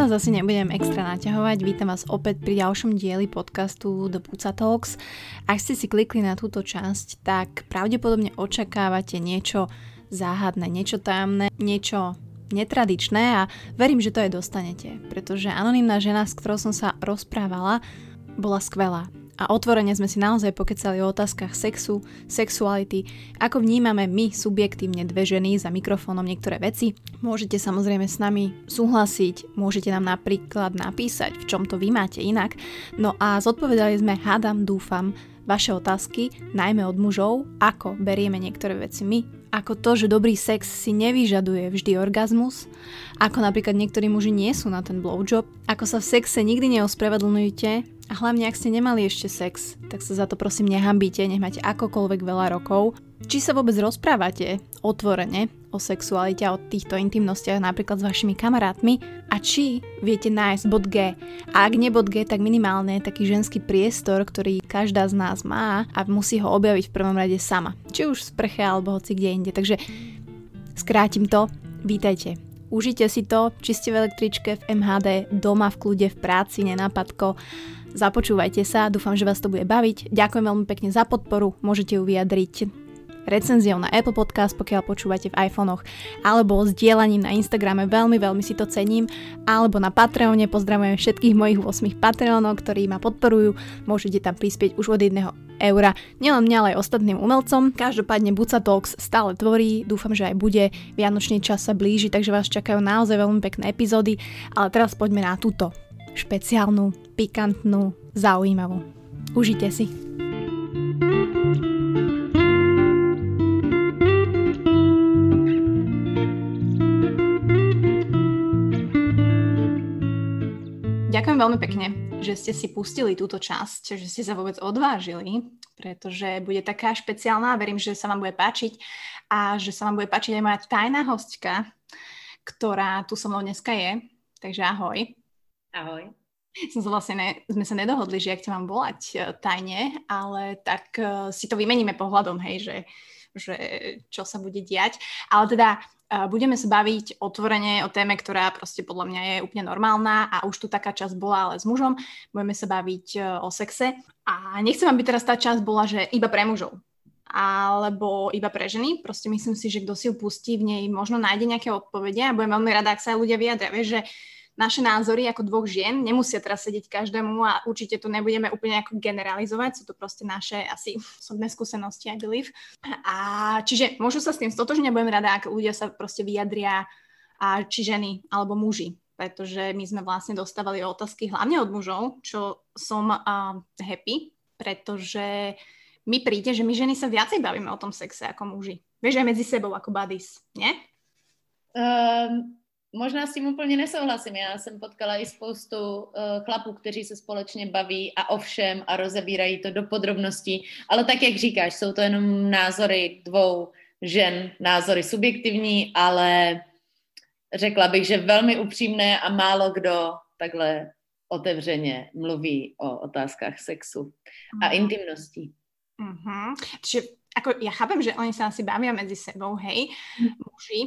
vás asi nebudem extra naťahovať, vítam vás opäť pri ďalšom dieli podcastu The Puca Talks. Ak ste si klikli na túto časť, tak pravdepodobne očakávate niečo záhadné, niečo tajomné, niečo netradičné a verím, že to aj dostanete, pretože anonimná žena, s ktorou som sa rozprávala, bola skvelá a otvorene sme si naozaj pokecali o otázkach sexu, sexuality, ako vnímame my subjektívne dve ženy za mikrofónom niektoré veci. Môžete samozrejme s nami súhlasiť, môžete nám napríklad napísať, v čom to vy máte inak. No a zodpovedali sme, hádam, dúfam, vaše otázky, najmä od mužov, ako berieme niektoré veci my, ako to, že dobrý sex si nevyžaduje vždy orgazmus, ako napríklad niektorí muži nie sú na ten blowjob, ako sa v sexe nikdy neospravedlňujete, a hlavne, ak ste nemali ešte sex, tak sa za to prosím nehambíte, nech máte akokoľvek veľa rokov. Či sa vôbec rozprávate otvorene o sexualite a o týchto intimnostiach napríklad s vašimi kamarátmi a či viete nájsť bod G. A ak nie bod G, tak minimálne taký ženský priestor, ktorý každá z nás má a musí ho objaviť v prvom rade sama. Či už v sprche alebo hoci kde inde. Takže skrátim to, vítajte. Užite si to, či ste v električke, v MHD, doma v kľude, v práci, nenápadko Započúvajte sa, dúfam, že vás to bude baviť. Ďakujem veľmi pekne za podporu, môžete ju vyjadriť recenziou na Apple Podcast, pokiaľ počúvate v iPhonech, alebo sdielaním na Instagrame, veľmi, veľmi si to cením, alebo na Patreone, pozdravujem všetkých mojich 8 Patreonov, ktorí ma podporujú, môžete tam prispieť už od jedného eura, nielen mňa, ale aj ostatným umelcom. Každopádne Buca Talks stále tvorí, dúfam, že aj bude, Vianočný čas sa blíži, takže vás čakajú naozaj veľmi pekné epizódy, ale teraz poďme na túto špeciálnu, pikantnú, zaujímavú. Užite si. Ďakujem veľmi pekne, že ste si pustili túto časť, že ste sa vôbec odvážili, pretože bude taká špeciálna verím, že sa vám bude páčiť a že sa vám bude páčiť aj moja tajná hostka, ktorá tu so mnou dneska je. Takže ahoj. Ahoj. Som sa vlastne ne, sme sa nedohodli, že jak ťa mám volať uh, tajne, ale tak uh, si to vymeníme pohľadom, hej, že, že čo sa bude diať. Ale teda uh, budeme sa baviť otvorene o téme, ktorá proste podľa mňa je úplne normálna a už tu taká časť bola, ale s mužom. Budeme sa baviť uh, o sexe a nechcem, aby teraz tá časť bola, že iba pre mužov alebo iba pre ženy. Proste myslím si, že kto si ju pustí, v nej možno nájde nejaké odpovede a budem veľmi rada, ak sa aj ľudia vyjadria. Vieš, že naše názory ako dvoch žien nemusia teraz sedieť každému a určite to nebudeme úplne ako generalizovať, sú to proste naše asi osobné skúsenosti, I believe. A čiže môžu sa s tým stotožniť, budem rada, ak ľudia sa proste vyjadria, a či ženy alebo muži, pretože my sme vlastne dostávali otázky hlavne od mužov, čo som uh, happy, pretože mi príde, že my ženy sa viacej bavíme o tom sexe ako muži. Vieš, aj medzi sebou ako buddies, nie? Um, Možná s tím úplně nesouhlasím. Já jsem potkala i spoustu uh, chlapů, kteří se společně baví a ovšem a rozebírají to do podrobností. Ale tak, jak říkáš, jsou to jenom názory dvou žen, názory subjektivní, ale řekla bych, že velmi upřímné a málo kdo takhle otevřeně mluví o otázkách sexu a mhm. intimností. Mm-hmm. Čiže ako ja chápem, že oni sa asi bavia medzi sebou, hej, mm. muži,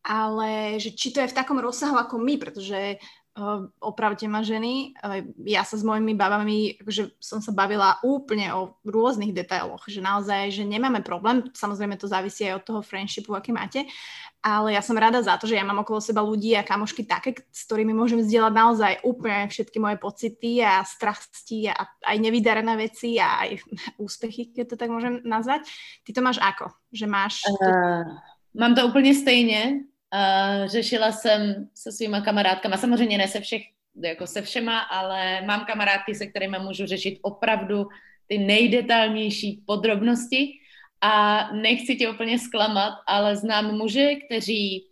ale že či to je v takom rozsahu ako my, pretože uh, opravte ma ženy, uh, ja sa s mojimi babami, že som sa bavila úplne o rôznych detailoch, že naozaj, že nemáme problém, samozrejme to závisí aj od toho friendshipu, aký máte, ale ja som rada za to, že ja mám okolo seba ľudí a kamošky také, s ktorými môžem zdieľať naozaj úplne všetky moje pocity a strasti a aj nevydarené veci a aj úspechy, keď to tak môžem nazvať. Ty to máš ako? Že máš... Uh, mám to úplně stejně. Řešila jsem se svýma kamarádkama, samozřejmě ne se všech, jako se všema, ale mám kamarádky, se kterými můžu řešit opravdu ty nejdetailnější podrobnosti a nechci tě úplně zklamat, ale znám muže, kteří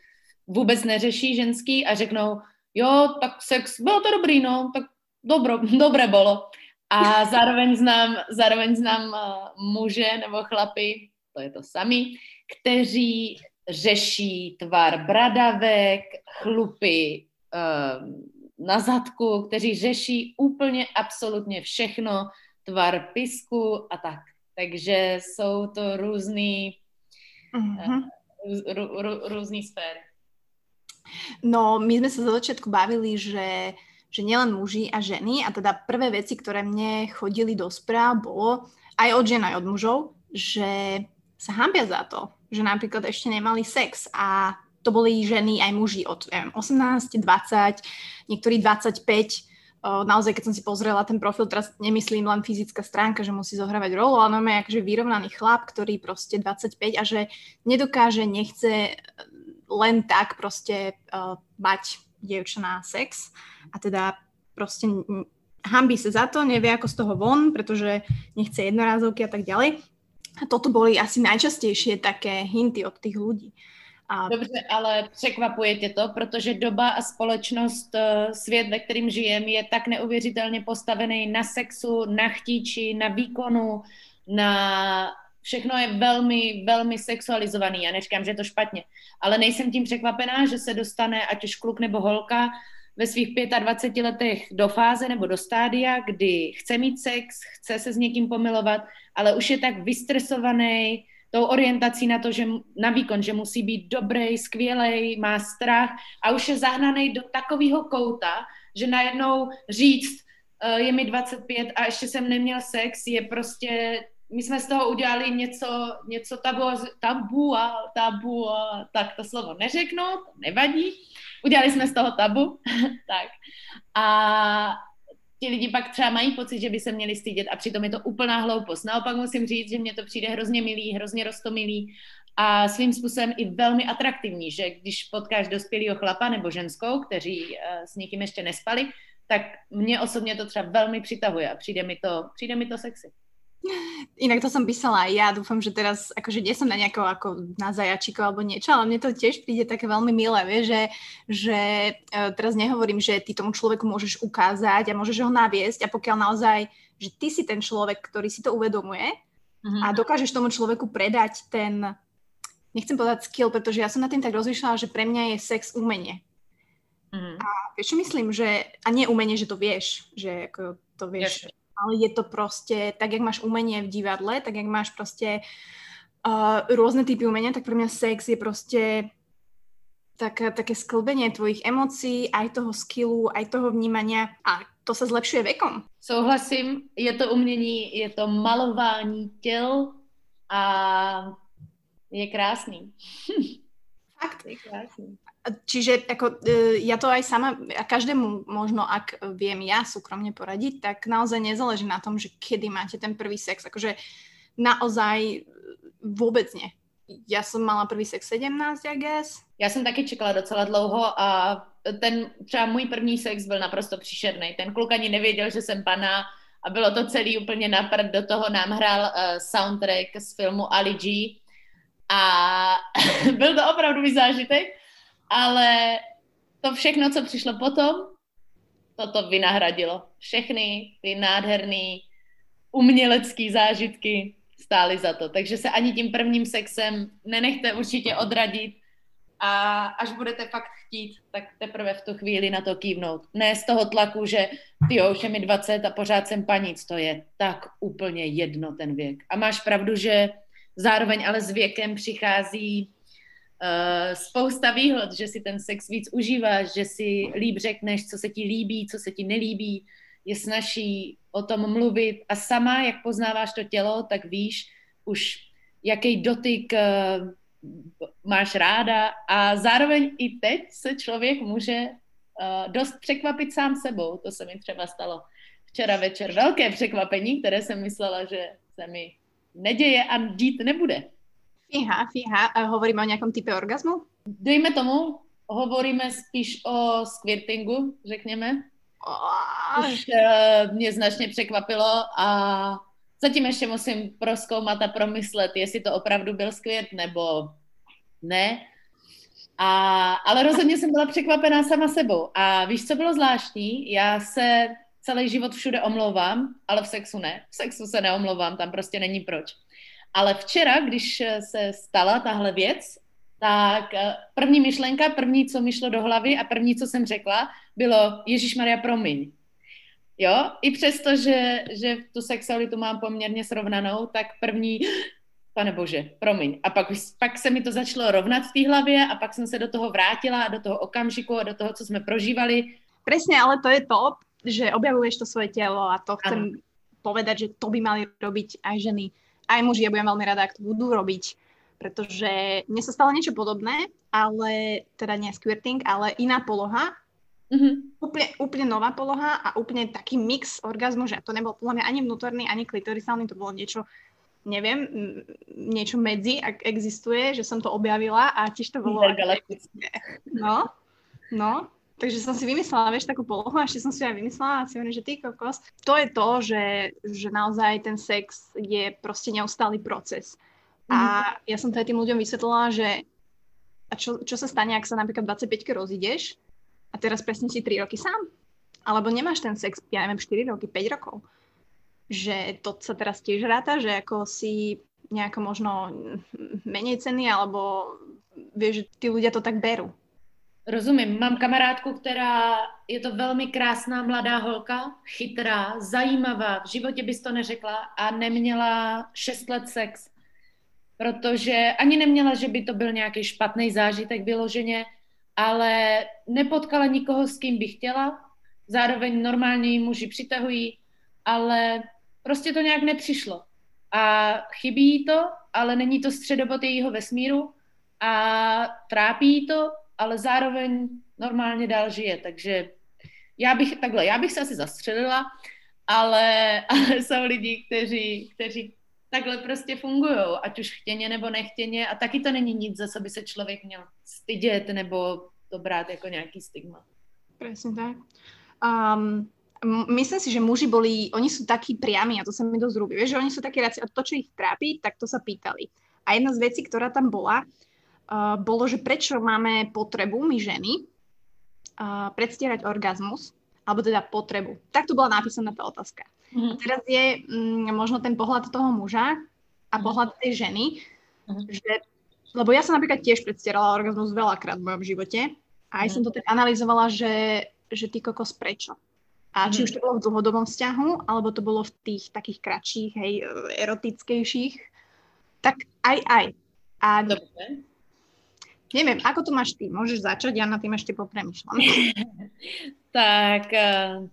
vůbec neřeší ženský a řeknou, jo, tak sex, bylo to dobrý, no, tak dobro, dobré bylo. A zároveň znám, zároveň znám uh, muže nebo chlapy, to je to sami, kteří řeší tvar bradavek, chlupy uh, na zadku, kteří řeší úplně absolutně všechno, tvar pisku a tak. Takže jsou to různý, mm-hmm. rů, rů, různý sféry. No, my sme sa za začiatku bavili, že, že nielen muži a ženy, a teda prvé veci, ktoré mne chodili do správ, bolo aj od žen, aj od mužov, že sa hambia za to, že napríklad ešte nemali sex a to boli ženy aj muži od neviem, 18, 20, niektorí 25. Naozaj, keď som si pozrela ten profil, teraz nemyslím len fyzická stránka, že musí zohrávať rolu, ale je akože vyrovnaný chlap, ktorý proste 25 a že nedokáže, nechce len tak proste uh, mať dievčaná sex a teda proste hambí sa za to, nevie ako z toho von, pretože nechce jednorázovky a tak ďalej. Toto boli asi najčastejšie také hinty od tých ľudí. A... Dobře, ale překvapuje tě to, protože doba a společnost, eh, svět, ve kterým žijem, je tak neuvěřitelně postavený na sexu, na chtíči, na výkonu, na všechno je velmi, velmi sexualizovaný. Já neříkám, že je to špatně, ale nejsem tím překvapená, že se dostane ať už kluk nebo holka ve svých 25 letech do fáze nebo do stádia, kdy chce mít sex, chce se s někým pomilovat, ale už je tak vystresovaný tou orientací na to, že na výkon, že musí být dobrý, skvělý, má strach a už je zahnaný do takového kouta, že najednou říct, uh, je mi 25 a ještě jsem neměl sex, je prostě my jsme z toho udělali něco, něco tabu, tabu a tabu tak to slovo neřeknu, nevadí. Udělali jsme z toho tabu, tak. A ti lidi pak třeba mají pocit, že by se měli stydět a přitom je to úplná hloupost. Naopak musím říct, že mně to přijde hrozně milý, hrozně rostomilý a svým způsobem i velmi atraktivní, že když potkáš dospělého chlapa nebo ženskou, kteří uh, s někým ještě nespali, tak mě osobně to třeba velmi přitahuje a přijde mi to, přijde mi to sexy. Inak to som písala aj ja, dúfam, že teraz, akože nie som na nejako ako na zajačíko alebo niečo, ale mne to tiež príde také veľmi milé, vie, že, že uh, teraz nehovorím, že ty tomu človeku môžeš ukázať a môžeš ho naviesť a pokiaľ naozaj, že ty si ten človek, ktorý si to uvedomuje uh-huh. a dokážeš tomu človeku predať ten, nechcem povedať skill, pretože ja som na tým tak rozmýšľala, že pre mňa je sex umenie. Uh-huh. A vieš čo myslím, že, a nie umenie, že to vieš, že ako to vieš yes ale je to prostě, tak jak máš umenie v divadle, tak jak máš prostě uh, rôzne typy umenia, tak pre mňa sex je prostě tak, také sklbenie tvojich emocí, aj toho skillu, aj toho vnímania a to se zlepšuje vekom. Souhlasím, je to umění, je to malování těl a je krásný. Fakt. Je krásný. Čiže ako, e, ja to aj sama, a každému možno, ak viem ja súkromne poradiť, tak naozaj nezáleží na tom, že kedy máte ten prvý sex. Akože naozaj vôbec nie. Já jsem mala první sex 17, I guess. Já jsem taky čekala docela dlouho a ten třeba můj první sex byl naprosto příšerný. Ten kluk ani nevěděl, že jsem pana a bylo to celý úplně napřed. Do toho nám hrál uh, soundtrack z filmu Ali G a byl to opravdu zážitek ale to všechno, co přišlo potom, toto vynahradilo. Všechny ty nádherné umělecké zážitky stály za to. Takže se ani tím prvním sexem nenechte určitě odradit a až budete fakt chtít, tak teprve v tu chvíli na to kývnout. Ne z toho tlaku, že ty už je mi 20 a pořád jsem panic, to je tak úplně jedno ten věk. A máš pravdu, že zároveň ale s věkem přichází uh, spousta výhod, že si ten sex víc užíváš, že si líp řekneš, co se ti líbí, co se ti nelíbí, je snaží o tom mluvit a sama, jak poznáváš to tělo, tak víš už, jaký dotyk uh, máš ráda a zároveň i teď se člověk může uh, dost překvapit sám sebou. To se mi třeba stalo včera večer. Velké překvapení, které jsem myslela, že se mi neděje a dít nebude. Fíha, fíha. A hovoríme o nějakom type orgazmu? Dejme tomu, hovoríme spíš o squirtingu, řekněme. Už uh, mě značně překvapilo a zatím ještě musím proskoumat a promyslet, jestli to opravdu byl squirt nebo ne. A, ale rozhodně jsem byla překvapená sama sebou. A víš, co bylo zvláštní? Já se celý život všude omlouvám, ale v sexu ne. V sexu se neomlouvám, tam prostě není proč. Ale včera, když se stala tahle věc, tak eh, první myšlenka, první, co mi šlo do hlavy a první, co jsem řekla, bylo Ježíš Maria, promiň. Jo, i přesto, že, že tu sexualitu mám poměrně srovnanou, tak první, pane bože, promiň. A pak, pak se mi to začalo rovnat v té hlavě a pak jsem se do toho vrátila a do toho okamžiku a do toho, co jsme prožívali. Presne, ale to je to, že objavuješ to svoje telo a to chcem ano. povedať, že to by mali robiť aj ženy, aj muži. Ja budem veľmi rada, ak to budú robiť, pretože mne sa stalo niečo podobné, ale teda nie squirting, ale iná poloha. Mm-hmm. Úplne, úplne nová poloha a úplne taký mix orgazmu, že to nebol podľa mňa ani vnútorný, ani klitorisálny, to bolo niečo neviem, niečo medzi, ak existuje, že som to objavila a tiež to bolo... No, no, takže som si vymyslela, vieš, takú polohu a ešte som si aj vymyslela a si hovorím, že ty kokos, to je to, že, že naozaj ten sex je proste neustály proces. Mm-hmm. A mhm. ja som to aj tým ľuďom vysvetlila, že a čo, čo sa stane, ak sa napríklad 25 rozídeš a teraz presne si 3 roky sám? Alebo nemáš ten sex, ja neviem, 4 roky, 5 rokov že to sa teraz tiež ráta, že ako si nejako možno menej ceny, alebo vieš, že tí ľudia to tak berú. Rozumím. Mám kamarádku, která je to velmi krásná mladá holka, chytrá, zajímavá, v životě bys to neřekla a neměla 6 let sex. Protože ani neměla, že by to byl nějaký špatný zážitek vyloženě, ale nepotkala nikoho, s kým by chtěla. Zároveň normální muži přitahují, ale Prostě to nějak nepřišlo. A chybí jí to, ale není to středobod jejího vesmíru a trápí to, ale zároveň normálně dál žije. Takže já bych takhle, já bych se asi zastřelila, ale, ale jsou lidi, kteří, kteří takhle prostě fungují, ať už chtěně nebo nechtěně a taky to není nic, za co by se člověk měl stydět nebo to brát jako nějaký stigma. Presne tak. Um, myslím si, že muži boli, oni sú takí priami a to sa mi dosť ľúbi, že oni sú takí raci, a to, čo ich trápi, tak to sa pýtali. A jedna z vecí, ktorá tam bola, uh, bolo, že prečo máme potrebu, my ženy, uh, predstierať orgazmus, alebo teda potrebu. Tak to bola napísaná tá otázka. Mm-hmm. A teraz je mm, možno ten pohľad toho muža a mm-hmm. pohľad tej ženy, mm-hmm. že, lebo ja som napríklad tiež predstierala orgazmus veľakrát v mojom živote a aj mm-hmm. som to tak analyzovala, že, že ty kokos prečo? A či už to bolo v dlhodobom vzťahu, alebo to bolo v tých takých kratších, hej, erotickejších, tak aj, aj. A Dobre. Neviem, ako to máš ty? Môžeš začať, ja na tým ešte popremýšľam. tak, uh,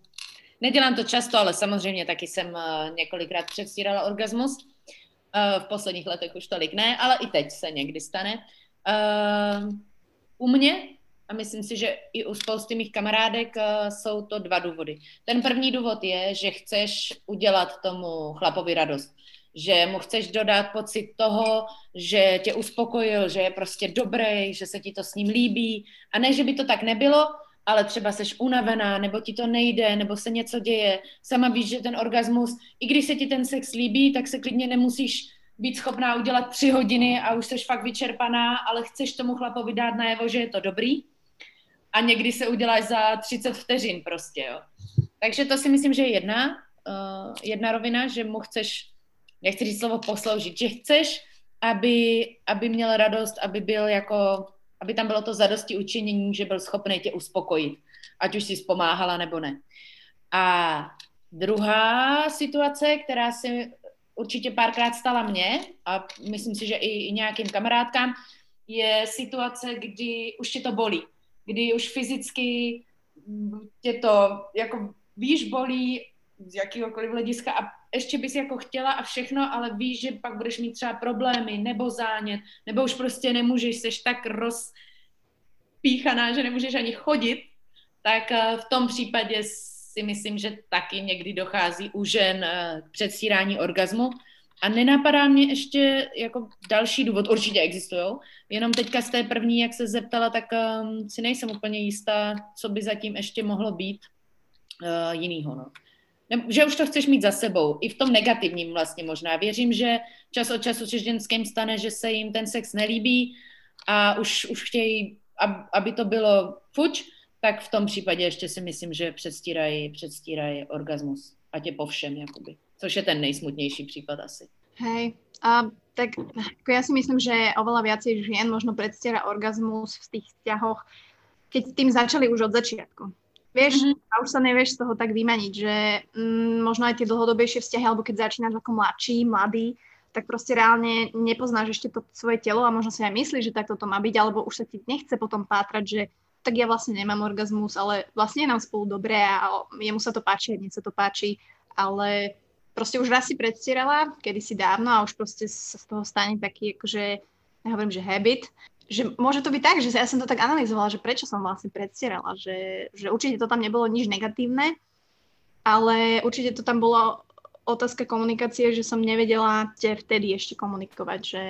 nedělám to často, ale samozřejmě taky jsem uh, několikrát předstírala orgasmus. Uh, v posledních letech už tolik ne, ale i teď se někdy stane. U mě a myslím si, že i u spousty mých kamarádek jsou to dva důvody. Ten první důvod je, že chceš udělat tomu chlapovi radost. Že mu chceš dodat pocit toho, že tě uspokojil, že je prostě dobrý, že se ti to s ním líbí. A ne, že by to tak nebylo, ale třeba seš unavená, nebo ti to nejde, nebo se něco děje. Sama víš, že ten orgasmus, i když se ti ten sex líbí, tak se klidně nemusíš být schopná udělat tři hodiny a už jsi fakt vyčerpaná, ale chceš tomu chlapovi dát najevo, že je to dobrý a někdy se uděláš za 30 vteřin prostě, jo. Takže to si myslím, že je jedna, uh, jedna rovina, že mu chceš, nechci říct slovo posloužit, že chceš, aby, aby měl radost, aby byl jako, aby tam bylo to zadosti učinění, že byl schopný tě uspokojit, ať už si zpomáhala nebo ne. A druhá situace, která si určitě párkrát stala mně a myslím si, že i, i nějakým kamarádkám, je situace, kdy už tě to bolí kdy už fyzicky tě to jako víš bolí z jakýhokoliv hlediska a ještě bys jako chtěla a všechno, ale víš, že pak budeš mít třeba problémy nebo zánět, nebo už prostě nemůžeš, seš tak rozpíchaná, že nemůžeš ani chodit, tak eh, v tom případě si myslím, že taky někdy dochází u žen eh, k předstírání orgazmu a nenapadá mě ještě jako další důvod, určitě existují, jenom teďka z té první, jak se zeptala, tak um, si nejsem úplně jistá, co by zatím ještě mohlo být uh, jinýho. No. Že už to chceš mít za sebou, i v tom negativním vlastně možná. Věřím, že čas od času se ženským stane, že se jim ten sex nelíbí a už, už chtějí, aby to bylo fuč, tak v tom případě ještě si myslím, že předstírají, předstírají orgasmus. A tě po všem, jakoby což je ten nejsmutnější případ asi. Hej, a tak ako ja si myslím, že oveľa viacej žien možno predstiera orgazmus v tých vzťahoch, keď tým začali už od začiatku. Vieš, mm-hmm. a už sa nevieš z toho tak vymaniť, že mm, možno aj tie dlhodobejšie vzťahy, alebo keď začínaš ako mladší, mladý, tak proste reálne nepoznáš ešte to svoje telo a možno si aj myslíš, že takto to má byť, alebo už sa ti nechce potom pátrať, že tak ja vlastne nemám orgazmus, ale vlastne je nám spolu dobré a jemu sa to páči, a mne sa to páči, ale proste už raz si predstierala, kedysi dávno a už proste sa z toho stane taký akože, ja hovorím, že habit, že môže to byť tak, že ja som to tak analyzovala, že prečo som vlastne predstierala, že, že určite to tam nebolo nič negatívne, ale určite to tam bolo otázka komunikácie, že som nevedela te vtedy ešte komunikovať, že,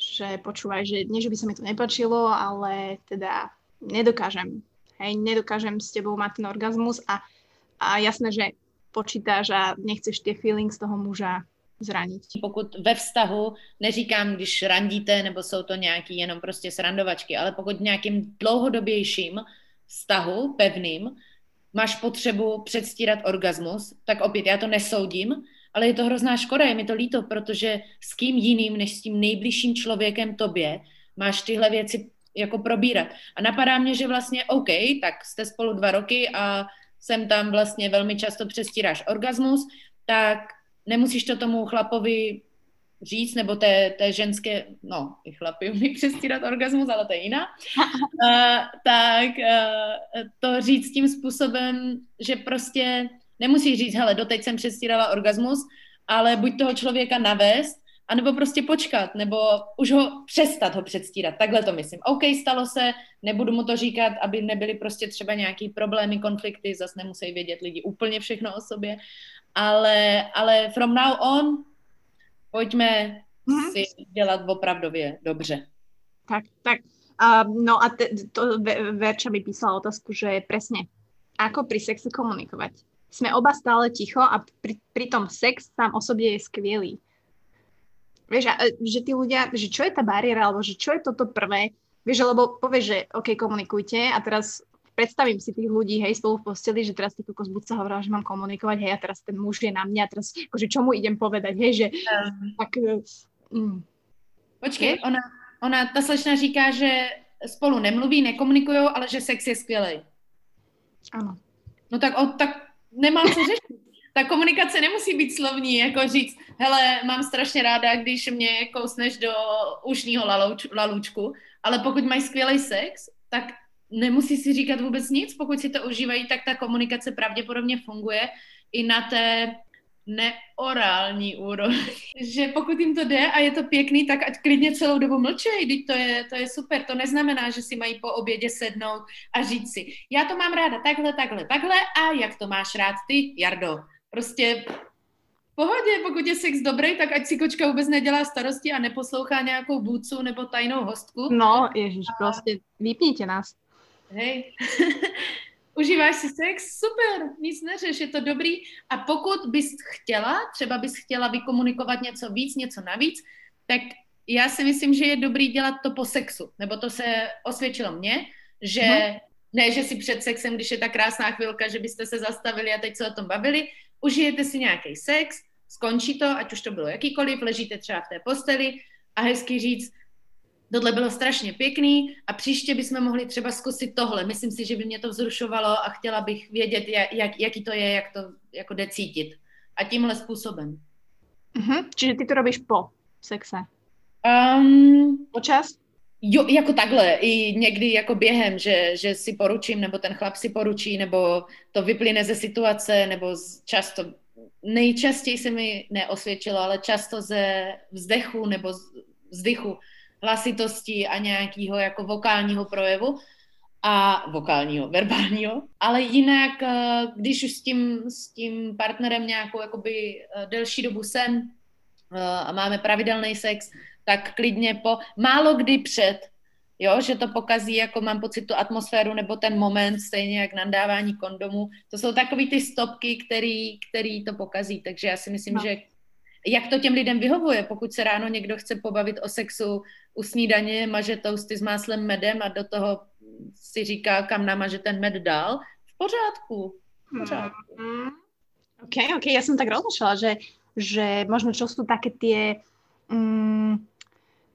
že počúvaj, že nie, že by sa mi to nepačilo, ale teda nedokážem, hej, nedokážem s tebou mať ten orgazmus a, a jasné, že počítáš a nechceš tie feelings toho muža zranit. Pokud ve vztahu, neříkám, když randíte, nebo jsou to nějaký jenom prostě srandovačky, ale pokud v nějakým dlouhodobějším vztahu, pevným, máš potřebu předstírat orgasmus, tak opět já to nesoudím, ale je to hrozná škoda, je mi to líto, protože s kým jiným než s tím nejbližším člověkem tobě máš tyhle věci jako probírat. A napadá mě, že vlastně OK, tak jste spolu dva roky a sem tam vlastně velmi často přestíráš orgasmus, tak nemusíš to tomu chlapovi říct, nebo té, té ženské, no, i chlapi umí přestírat orgasmus, ale to je jiná, uh, tak uh, to říct tím způsobem, že prostě nemusíš říct, hele, doteď jsem přestírala orgasmus, ale buď toho člověka navést, anebo prostě počkat, nebo už ho přestat ho předstírat. Takhle to myslím. OK, stalo se, nebudu mu to říkat, aby nebyly prostě třeba nějaký problémy, konflikty, zase nemusí vědět lidi úplně všechno o sobě, ale, ale from now on pojďme mm-hmm. si dělat opravdově dobře. Tak, tak. Uh, no a te, to Verča mi písala otázku, že presne, ako pri sexe komunikovať. Sme oba stále ticho a pri, pri tom sex sám o sobě je skvělý. Vieš, a, e, že tí ľudia, že čo je tá bariéra, alebo že čo je toto prvé, vieš, lebo povieš, že OK, komunikujte a teraz predstavím si tých ľudí, hej, spolu v posteli, že teraz ty kokos buď sa hovorila, že mám komunikovať, hej, a teraz ten muž je na mňa, a teraz akože čo mu idem povedať, hej, že um. tak... Mm. Počkej, ona, ona, ta slečna říká, že spolu nemluví, nekomunikují, ale že sex je skvělý. Ano. No tak, o, tak nemám co řešit. Ta komunikace nemusí být slovní, jako říct, hele, mám strašně ráda, když mě kousneš do ušního lalůčku, ale pokud mají skvělý sex, tak nemusí si říkat vůbec nic, pokud si to užívají, tak ta komunikace pravděpodobně funguje i na té neorální úrovni. že pokud jim to jde a je to pěkný, tak ať klidně celou dobu mlčej, teď to je, to je super. To neznamená, že si mají po obědě sednout a říct si, já to mám ráda takhle, takhle, takhle a jak to máš rád ty, Jardo. Prostě pohodě, pokud je sex dobrý, tak ať si kočka vůbec nedělá starosti a neposlouchá nějakou bůdcu nebo tajnou hostku. No, ježiš, a... prostě vypněte nás hej, užíváš si sex, super, nic neřeš, je to dobrý. A pokud bys chtěla, třeba bys chtěla vykomunikovat něco víc, něco navíc, tak já si myslím, že je dobrý dělat to po sexu. Nebo to se osvědčilo mně, že hmm. ne, že si před sexem, když je ta krásná chvilka, že byste se zastavili a teď se o tom bavili, užijete si nějaký sex, skončí to, ať už to bylo jakýkoliv, ležíte třeba v té posteli a hezky říct, tohle bylo strašně pěkný a příště bychom mohli třeba zkusit tohle. Myslím si, že by mě to vzrušovalo a chtěla bych vědět, jak, jak, jaký to je, jak to jako jde cítit. A tímhle způsobem. Uh-huh. Čiže ty to robíš po sexe? Um, Počas? Jo, jako takhle, i někdy jako během, že, že si poručím, nebo ten chlap si poručí, nebo to vyplyne ze situace, nebo z, často, nejčastěji se mi neosvědčilo, ale často ze vzdechu nebo z, vzdychu, hlasitosti a nějakého jako vokálního projevu a vokálního, verbálního, ale jinak, eh, když už s tím, s tím partnerem nějakou jakoby eh, delší dobu jsem eh, a máme pravidelný sex, tak klidně po, málo kdy před, jo, že to pokazí, jako mám pocit, tu atmosféru nebo ten moment, stejně jak nadávání kondomu. To jsou takový ty stopky, který, který to pokazí, takže já si myslím, no. že jak to těm lidem vyhovuje, pokud se ráno někdo chce pobavit o sexu u snídaně, maže toasty s máslem medem a do toho si říká, kam namaže ten med dál, v pořádku. V pořádku. Mm. OK, OK, ja som tak rozmýšľala, že, že možno čo sú také tie mm,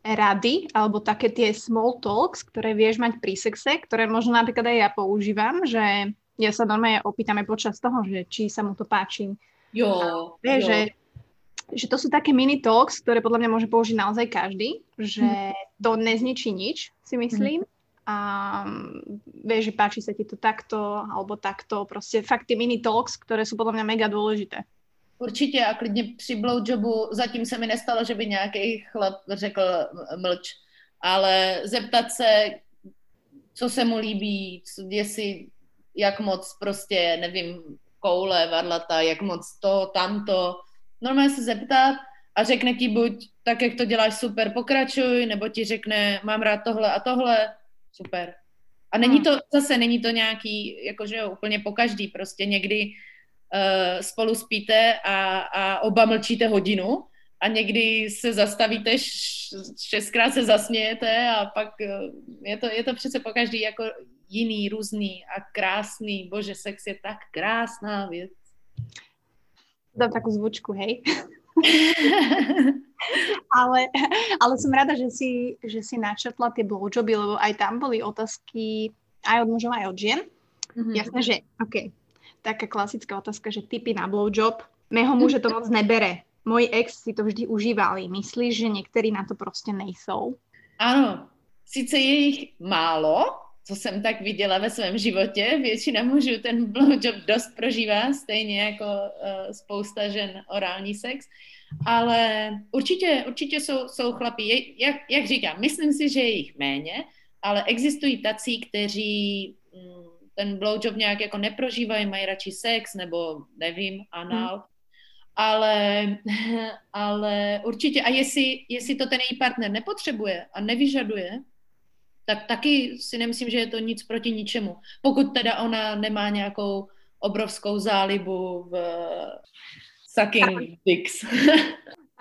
rady, alebo také tie small talks, ktoré vieš mať pri sexe, ktoré možno napríklad aj ja používam, že ja sa normálne opýtame počas toho, že či sa mu to páči. Jo, a, vieš, jo. že že to sú také mini talks, ktoré podľa mňa môže použiť naozaj každý, že mm. to nezničí nič, si myslím. Mm. A vieš, že páči sa ti to takto, alebo takto, prostě fakt ty mini talks, ktoré sú podľa mňa mega dôležité. Určitě a klidně při blowjobu zatím se mi nestalo, že by nějaký chlap řekl mlč, ale zeptat se, co se mu líbí, jestli, jak moc prostě, nevím, koule, varlata, jak moc to, tamto, normálně se zeptat a řekne ti buď tak, jak to děláš, super, pokračuj, nebo ti řekne, mám rád tohle a tohle, super. A není hmm. to, zase není to nějaký, jakože jo, úplně po každý, prostě někdy uh, spolu spíte a, a oba mlčíte hodinu a někdy se zastavíte, šestkrát se zasmějete a pak uh, je to, je to přece po každý jako jiný, různý a krásný. Bože, sex je tak krásná věc. Dám takú zvučku, hej. ale, ale som rada, že si, že si načetla tie blowjoby, lebo aj tam boli otázky aj od mužov, aj od žien. Mm-hmm. Jasné, že OK, taká klasická otázka, že typy na blowjob, mého muže to moc nebere. Môj ex si to vždy užívali. Myslíš, že někteří na to prostě nejsou? Ano, sice je jich málo, co jsem tak viděla ve svém životě. Většina mužů ten blowjob dost prožívá, stejně jako uh, spousta žen orální sex. Ale určitě, určitě jsou, jsou chlapí, jak, jak říkám, myslím si, že je jich méně, ale existují tací, kteří mm, ten blowjob nějak jako neprožívají, mají radši sex nebo nevím, anal. Hmm. Ale, ale určitě, a jestli, jestli to ten její partner nepotřebuje a nevyžaduje, tak taky si nemyslím, že je to nic proti ničemu. Pokud teda ona nemá nějakou obrovskou zálibu v sucking dicks.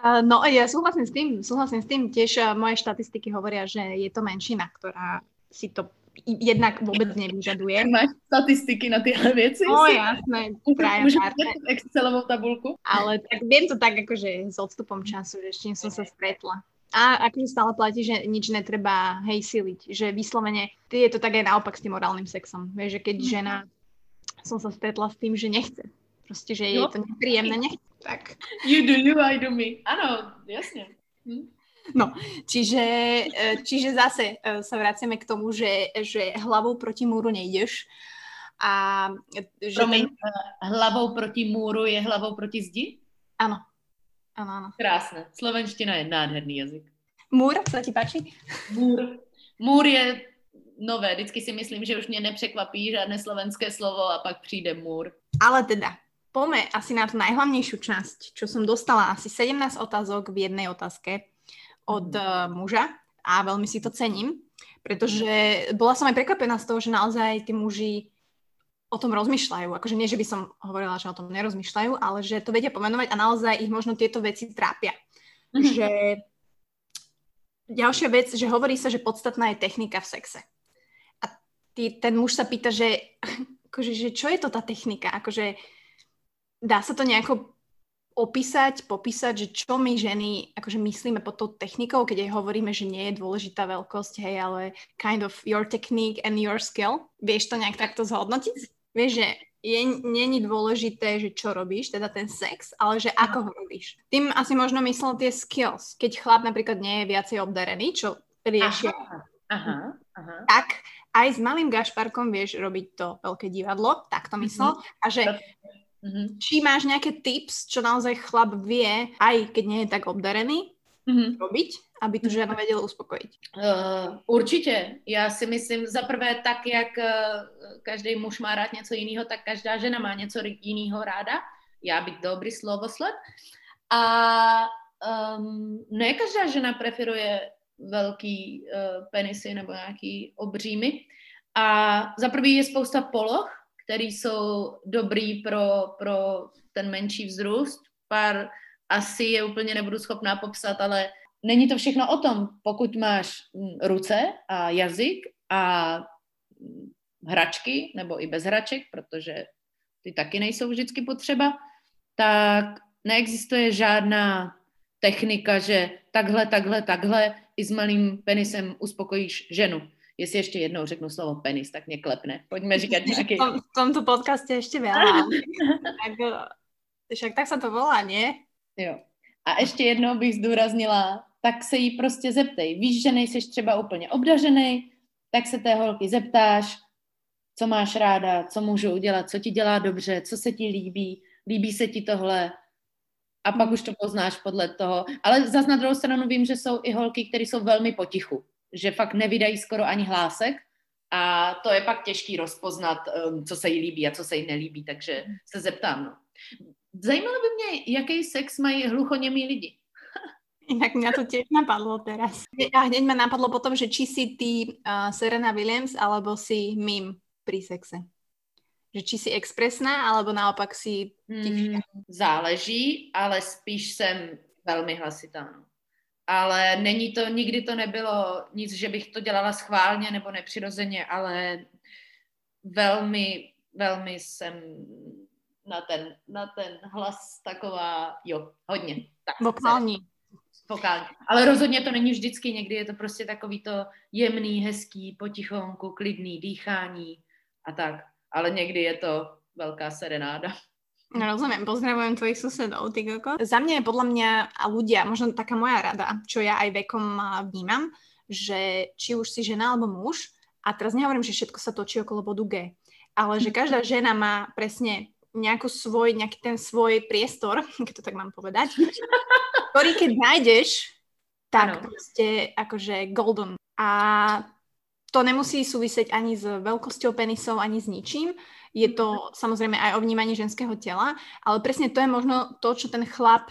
No ja súhlasím s tým, súhlasím s tým, tiež moje štatistiky hovoria, že je to menšina, ktorá si to jednak vôbec nevyžaduje. Máš statistiky na tyhle věci? No jasné, prajem Excelovou tabulku? Ale tak viem to tak akože s odstupom času, že ešte som sa stretla. A akože stále platí, že nič netreba hej siliť, že vyslovene je to tak aj naopak s tým orálnym sexom. Vieš, že keď mm. žena, som sa stretla s tým, že nechce. Proste, že je to nepríjemné, nechce. Tak. You do you, I do me. Áno, jasne. Hm? No, čiže, e, čiže zase e, sa vraciame k tomu, že, že hlavou proti múru nejdeš. A že Promiň, ten... hlavou proti múru je hlavou proti zdi? Áno, Ano, ano. Krásné. Slovenština je nádherný jazyk. Můr, co ti páči? Můr. Můr je nové. Vždycky si myslím, že už mě nepřekvapí žádné slovenské slovo a pak přijde můr. Ale teda, poďme asi na tú najhlavnejšiu časť, čo som dostala asi 17 otázok v jednej otázke od mm. muža a veľmi si to cením, pretože bola som aj prekvapená z toho, že naozaj tí muži o tom rozmýšľajú. Akože nie, že by som hovorila, že o tom nerozmýšľajú, ale že to vedia pomenovať a naozaj ich možno tieto veci trápia. Mm-hmm. Že ďalšia vec, že hovorí sa, že podstatná je technika v sexe. A tý, ten muž sa pýta, že, akože, že čo je to tá technika? Akože dá sa to nejako opísať, popísať, že čo my ženy akože myslíme pod tou technikou, keď aj hovoríme, že nie je dôležitá veľkosť, hej, ale kind of your technique and your skill. Vieš to nejak takto zhodnotiť? Vieš, že je, není dôležité, že čo robíš, teda ten sex, ale že ako ho robíš. Tým asi možno myslel tie skills. Keď chlap napríklad nie je viacej obdarený, čo riešia, aha, aha, aha. tak aj s malým gašparkom vieš robiť to veľké divadlo, tak to myslel. Mm-hmm. A že mm-hmm. či máš nejaké tips, čo naozaj chlap vie, aj keď nie je tak obdarený, mm-hmm. robiť, aby tu žena věděla uspokojit? Uh, určitě. Já si myslím, za prvé tak, jak uh, každý muž má rád něco jiného, tak každá žena má něco jiného ráda. Já bych dobrý slovosled. A um, ne každá žena preferuje velký uh, penisy nebo nějaký obřímy. A za prvý je spousta poloh, které jsou dobrý pro, pro ten menší vzrůst. Pár asi je úplně nebudu schopná popsat, ale není to všechno o tom, pokud máš mm, ruce a jazyk a mm, hračky, nebo i bez hraček, protože ty taky nejsou vždycky potřeba, tak neexistuje žádná technika, že takhle, takhle, takhle i s malým penisem uspokojíš ženu. Jestli ještě jednou řeknu slovo penis, tak mě klepne. Pojďme říkat nějaký... V tomto podcaste ještě veľa. tak, však tak se to volá, nie? Jo. A ještě jednou bych zdůraznila, tak se jí prostě zeptej. Víš, že nejseš třeba úplně obdařený, tak se té holky zeptáš, co máš ráda, co můžu udělat, co ti dělá dobře, co se ti líbí, líbí se ti tohle, a pak už to poznáš podle toho. Ale zase na druhou stranu vím, že jsou i holky, které jsou velmi potichu, že fakt nevydají skoro ani hlásek a to je pak těžký rozpoznat, um, co se jí líbí a co se jí nelíbí, takže se zeptám. No. Zajímalo by mě, jaký sex mají hluchoněmí lidi. Inak mňa to tiež napadlo teraz. A hneď ma napadlo potom, že či si ty uh, Serena Williams alebo si mím pri sexe. Že či si expresná, alebo naopak si Hmm, záleží, ale spíš jsem velmi hlasitá. No. Ale není to, nikdy to nebylo nic, že bych to dělala schválně nebo nepřirozeně, ale velmi, velmi jsem na ten, na ten hlas taková, jo, hodně. Tak, Vokální. Vokální. Ale rozhodně to není vždycky, někdy je to prostě takový to jemný, hezký, potichonku, klidný dýchání a tak ale někdy je to velká serenáda. No, rozumiem, pozdravujem tvojich susedov, ty koko. Za mňa je podľa mňa a ľudia, možno taká moja rada, čo ja aj vekom vnímam, že či už si žena alebo muž, a teraz nehovorím, že všetko sa točí okolo bodu G, ale že každá žena má presne nejakú svoj, nejaký ten svoj priestor, keď to tak mám povedať, ktorý keď nájdeš, tak ano. proste akože golden. A to nemusí súvisieť ani s veľkosťou penisov, ani s ničím. Je to samozrejme aj o vnímaní ženského tela, ale presne to je možno to, čo ten chlap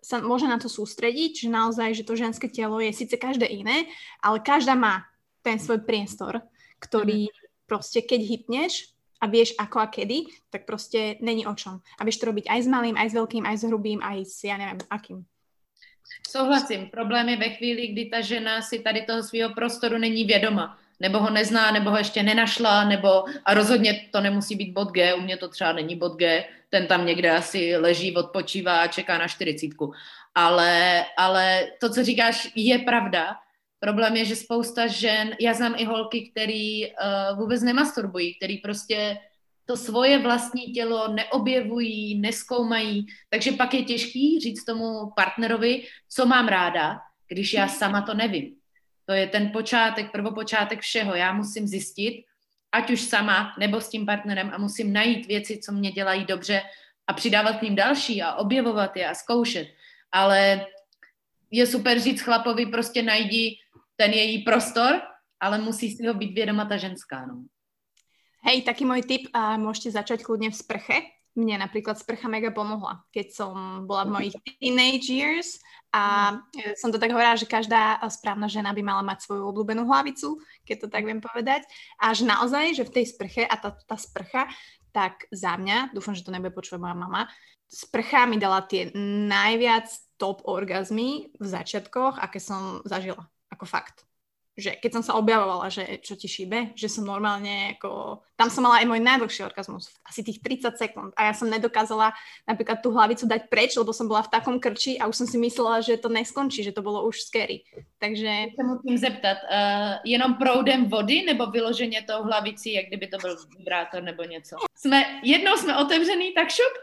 sa môže na to sústrediť, že naozaj, že to ženské telo je síce každé iné, ale každá má ten svoj priestor, ktorý mm. proste keď hypneš a vieš ako a kedy, tak proste není o čom. A vieš to robiť aj s malým, aj s veľkým, aj s hrubým, aj s ja neviem akým. Souhlasím. Problém je ve chvíli, kdy ta žena si tady toho svého prostoru není vědoma nebo ho nezná, nebo ho ještě nenašla, nebo a rozhodně to nemusí být bod G, u mě to třeba není bod G, ten tam někde asi leží, odpočívá a čeká na čtyřicítku. Ale, ale to, co říkáš, je pravda. Problém je, že spousta žen, já znám i holky, který uh, vůbec nemasturbují, který prostě to svoje vlastní tělo neobjevují, neskoumají, takže pak je těžký říct tomu partnerovi, co mám ráda, když já sama to nevím. To je ten počátek, prvopočátek všeho. Já musím zjistit, ať už sama nebo s tím partnerem a musím najít věci, co mě dělají dobře a přidávat k ním další a objevovat je a zkoušet. Ale je super říct chlapovi, prostě najdi ten její prostor, ale musí si ho být vědoma ta ženská. No. Hej, taký môj tip, a môžete začať kľudne v sprche. Mne napríklad sprcha mega pomohla, keď som bola v mojich teenage years a som to tak hovorila, že každá správna žena by mala mať svoju obľúbenú hlavicu, keď to tak viem povedať. A že naozaj, že v tej sprche a tá, tá sprcha, tak za mňa, dúfam, že to nebude počúvať moja mama, sprcha mi dala tie najviac top orgazmy v začiatkoch, aké som zažila. Ako fakt že keď som sa objavovala, že čo ti šíbe, že som normálne ako... Tam som mala aj môj najdlhší orgazmus, asi tých 30 sekúnd. A ja som nedokázala napríklad tú hlavicu dať preč, lebo som bola v takom krči a už som si myslela, že to neskončí, že to bolo už scary. Takže... Se musím zeptat, uh, jenom proudem vody nebo vyloženě tou hlavicí, jak kdyby to byl vibrátor nebo něco? Jsme, jednou jsme otevřený, tak šup,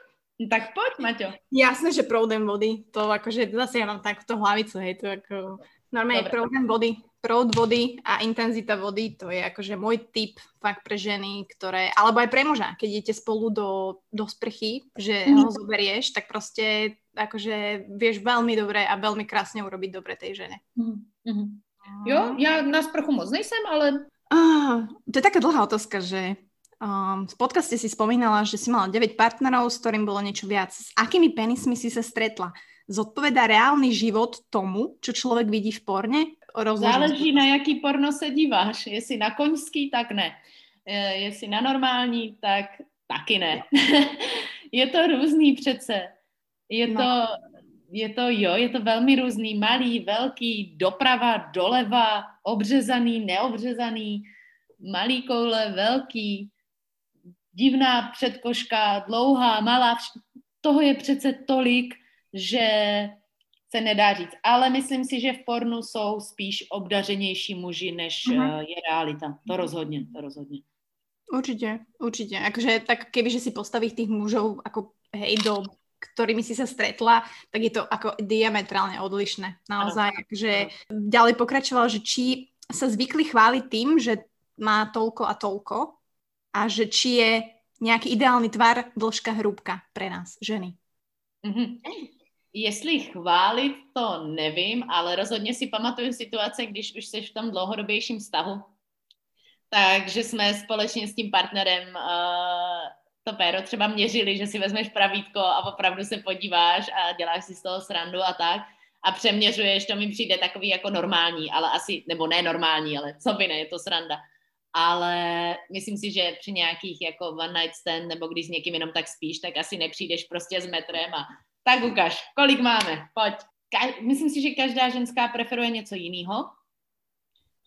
tak poď, Maťo. Jasné, že proudem vody. To akože zase ja mám takúto hlavicu, hej, to ako... Normálne proudem vody proud vody a intenzita vody, to je akože môj tip fakt pre ženy, ktoré, alebo aj pre muža, keď idete spolu do, do sprchy, že mm. ho zoberieš, tak proste akože vieš veľmi dobre a veľmi krásne urobiť dobre tej žene. Mm. Jo, ja na sprchu moc nejsem, ale... Ah, to je taká dlhá otázka, že um, v podcaste si spomínala, že si mala 9 partnerov, s ktorým bolo niečo viac. S akými penismi si sa stretla? Zodpoveda reálny život tomu, čo človek vidí v porne? rozložit. Záleží, na jaký porno se díváš. Jestli na koňský, tak ne. E, jestli na normální, tak taky ne. je to různý přece. Je no. to, je to, jo, je to velmi různý. Malý, velký, doprava, doleva, obřezaný, neobřezaný, malý koule, velký, divná předkoška, dlouhá, malá. Toho je přece tolik, že se nedá říct. Ale myslím si, že v pornu jsou spíš obdařenější muži, než uh-huh. je realita. To rozhodně, to rozhodně. Určite, určite. Akože tak keby, že si postaví tých mužov ako hej do ktorými si sa stretla, tak je to ako diametrálne odlišné. Naozaj, že ďalej pokračoval, že či sa zvykli chváliť tým, že má toľko a toľko a že či je nějaký ideální tvar, dĺžka, hrubka pre nás, ženy. Mm-hmm. Jestli chválit, to nevím, ale rozhodně si pamatuju situace, když už jsi v tom dlouhodobějším vztahu, takže jsme společně s tím partnerem uh, to péro třeba měřili, že si vezmeš pravítko a opravdu se podíváš a děláš si z toho srandu a tak. A přeměřuješ, to mi přijde takový jako normální, ale asi, nebo ne normální, ale co by ne, je to sranda. Ale myslím si, že při nějakých jako one night stand nebo když s někým jenom tak spíš, tak asi nepřijdeš prostě s metrem a tak ukaž, kolik máme, pojď. Ka- myslím si, že každá ženská preferuje něco jiného.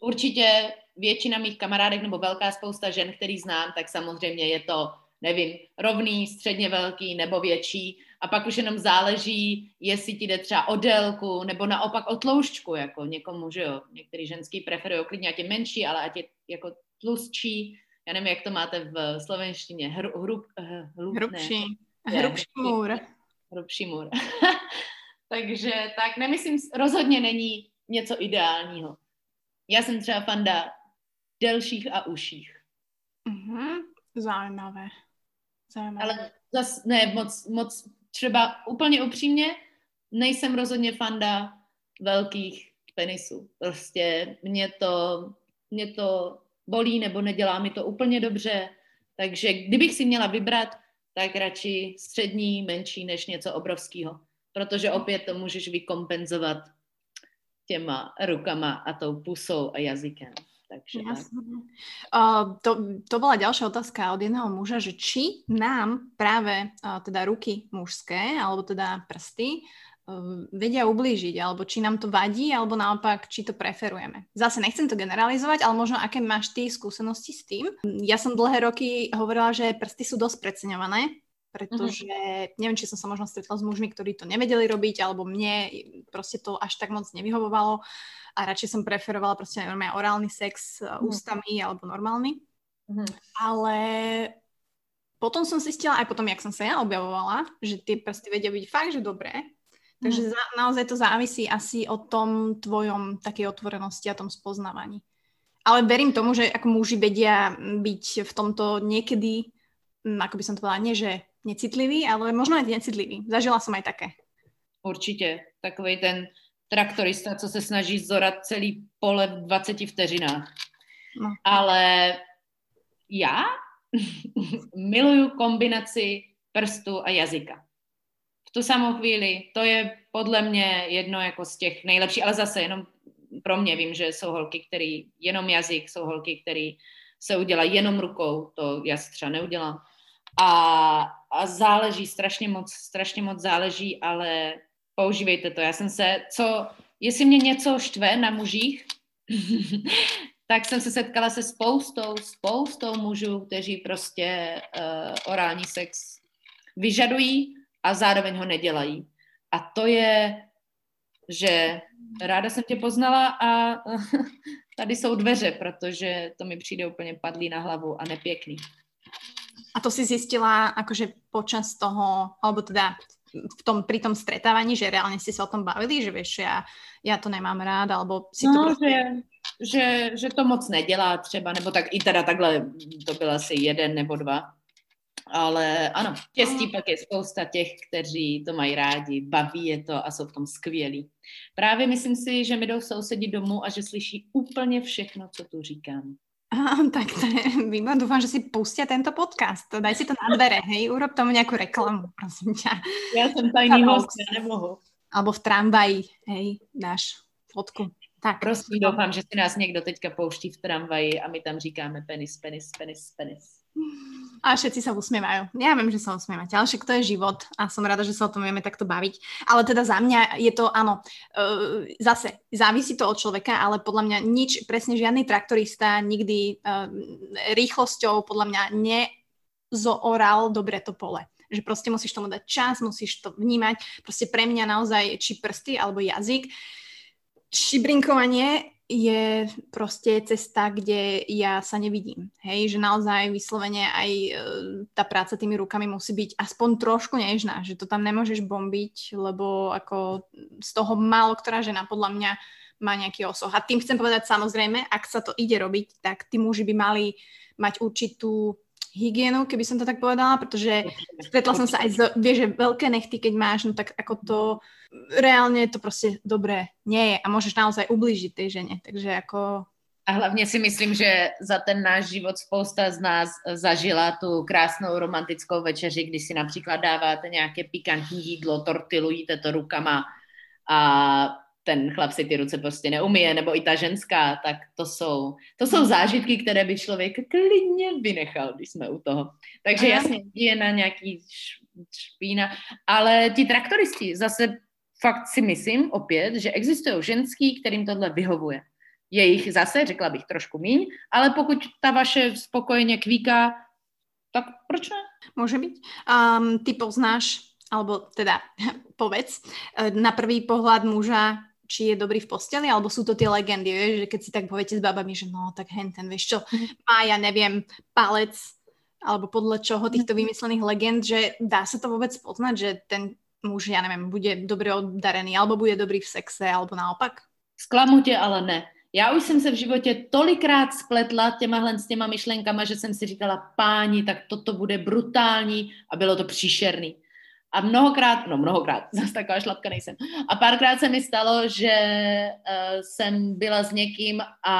Určitě většina mých kamarádek nebo velká spousta žen, který znám, tak samozřejmě je to, nevím, rovný, středně velký nebo větší. A pak už jenom záleží, jestli ti jde třeba o délku nebo naopak o tloušťku, jako někomu, že jo. Některý ženský preferují klidně, ať je menší, ale ať je jako tlustší, já nevím, jak to máte v slovenštině, hru, hru, eh, hru, hrubší, ne, hrubší můr. Hrubší můr. Takže tak nemyslím, rozhodně není něco ideálního. Já jsem třeba fanda delších a uších. Mm-hmm. Zajímavé. Zajímavé. Ale zase ne moc, moc, třeba úplně upřímně, nejsem rozhodně fanda velkých penisů. Prostě mě to, mě to bolí nebo nedělá mi to úplně dobře. Takže kdybych si měla vybrat, tak radši střední, menší než něco obrovského. Protože opět to můžeš vykompenzovat těma rukama a tou pusou a jazykem. Takže Uh, to, to bola ďalšia otázka od jedného muža, že či nám práve uh, teda ruky mužské, alebo teda prsty, vedia ublížiť, alebo či nám to vadí, alebo naopak, či to preferujeme. Zase nechcem to generalizovať, ale možno aké máš ty skúsenosti s tým. Ja som dlhé roky hovorila, že prsty sú dosť preceňované, pretože uh-huh. neviem, či som sa možno stretla s mužmi, ktorí to nevedeli robiť, alebo mne proste to až tak moc nevyhovovalo a radšej som preferovala proste normálne orálny sex uh-huh. ústami alebo normálny. Uh-huh. Ale potom som zistila, aj potom, jak som sa ja objavovala, že tie prsty vedia byť fakt, že dobré, Takže mm. za, naozaj to závisí asi o tom tvojom takej otvorenosti a tom spoznávaní. Ale verím tomu, že ako muži vedia byť v tomto niekedy, ako by som to povedala, nie že necitliví, ale možno aj necitliví. Zažila som aj také. Určitě. Takový ten traktorista, co se snaží zorat celý pole v 20 vteřinách. No. Ale já miluju kombinaci prstu a jazyka tu samou chvíli. To je podle mě jedno jako z těch nejlepších, ale zase jenom pro mě vím, že jsou holky, který jenom jazyk, jsou holky, který se udělají jenom rukou, to já si třeba neudělám. A, a záleží, strašně moc, strašně moc záleží, ale používejte to. Já jsem se, co, jestli mě něco štve na mužích, tak jsem se setkala se spoustou, spoustou mužů, kteří prostě uh, orální sex vyžadují a zároveň ho nedělají. A to je, že ráda jsem tě poznala a tady jsou dveře, protože to mi přijde úplně padlý na hlavu a nepěkný. A to si zjistila akože počas toho, alebo teda v tom, pri tom stretávaní, že reálně si se o tom bavili, že víš, já, já to nemám rád, alebo si no, to prostě... že, že, že to moc nedělá třeba, nebo tak i teda takhle, to byl asi jeden nebo dva, ale ano, štěstí pak je spousta těch, kteří to mají rádi, baví je to a jsou v tom skvělí. Právě myslím si, že mi jdou sousedit domů a že slyší úplně všechno, co tu říkám. Ah, tak to je výborné. Dúfam, že si pustia tento podcast. Daj si to na dvere, hej, urob tomu nejakú reklamu, prosím ťa. Ja som tajný host, ja nemohu. Alebo v tramvaji, hej, dáš fotku. Tak. Prosím, doufám, že si nás někdo teďka pouští v tramvaji a my tam říkáme penis, penis, penis, penis. A všetci sa usmievajú. Ja viem, že sa usmievate, ale však to je život a som rada, že sa o tom vieme takto baviť. Ale teda za mňa je to, áno, uh, zase závisí to od človeka, ale podľa mňa nič, presne žiadny traktorista nikdy uh, rýchlosťou podľa mňa nezooral dobre to pole že proste musíš tomu dať čas, musíš to vnímať. Proste pre mňa naozaj či prsty alebo jazyk, šibrinkovanie je proste cesta, kde ja sa nevidím. Hej, že naozaj vyslovene aj e, tá práca tými rukami musí byť aspoň trošku nežná, že to tam nemôžeš bombiť, lebo ako z toho málo ktorá žena podľa mňa má nejaký osoch. A tým chcem povedať samozrejme, ak sa to ide robiť, tak tí muži by mali mať určitú hygienu, keby som to tak povedala, pretože stretla som sa aj z, vieš, že veľké nechty, keď máš, no tak ako to, reálne to prostě dobré nie je a môžeš naozaj ublížiť tej žene, takže jako... A hlavně si myslím, že za ten náš život spousta z nás zažila tu krásnou romantickou večeři, kdy si například dáváte nějaké pikantní jídlo, tortilu, jíte to rukama a ten chlap si ty ruce prostě neumije, nebo i ta ženská, tak to jsou, to jsou zážitky, které by člověk klidně vynechal, když jsme u toho. Takže jasně, je na nějaký špína, ale ti traktoristi zase fakt si myslím opět, že existují ženský, kterým tohle vyhovuje. Je jich zase, řekla bych, trošku míň, ale pokud ta vaše spokojeně kvíká, tak proč ne? Může být. Um, ty poznáš, alebo teda povedz, eh, na prvý pohľad muža či je dobrý v posteli, alebo sú to tie legendy, vieš, že keď si tak poviete s babami, že no, tak hen ten, vieš čo, mhm. má, ja neviem, palec, alebo podľa čoho týchto mhm. vymyslených legend, že dá sa to vôbec poznať, že ten muž, ja neviem, bude dobře oddarený, alebo bude dobrý v sexe, alebo naopak? Sklamu tě, ale ne. Já už jsem se v životě tolikrát spletla těmahle s těma myšlenkama, že jsem si říkala, páni, tak toto bude brutální a bylo to příšerný. A mnohokrát, no mnohokrát, zase taková šlapka nejsem. A párkrát se mi stalo, že uh, jsem byla s někým a,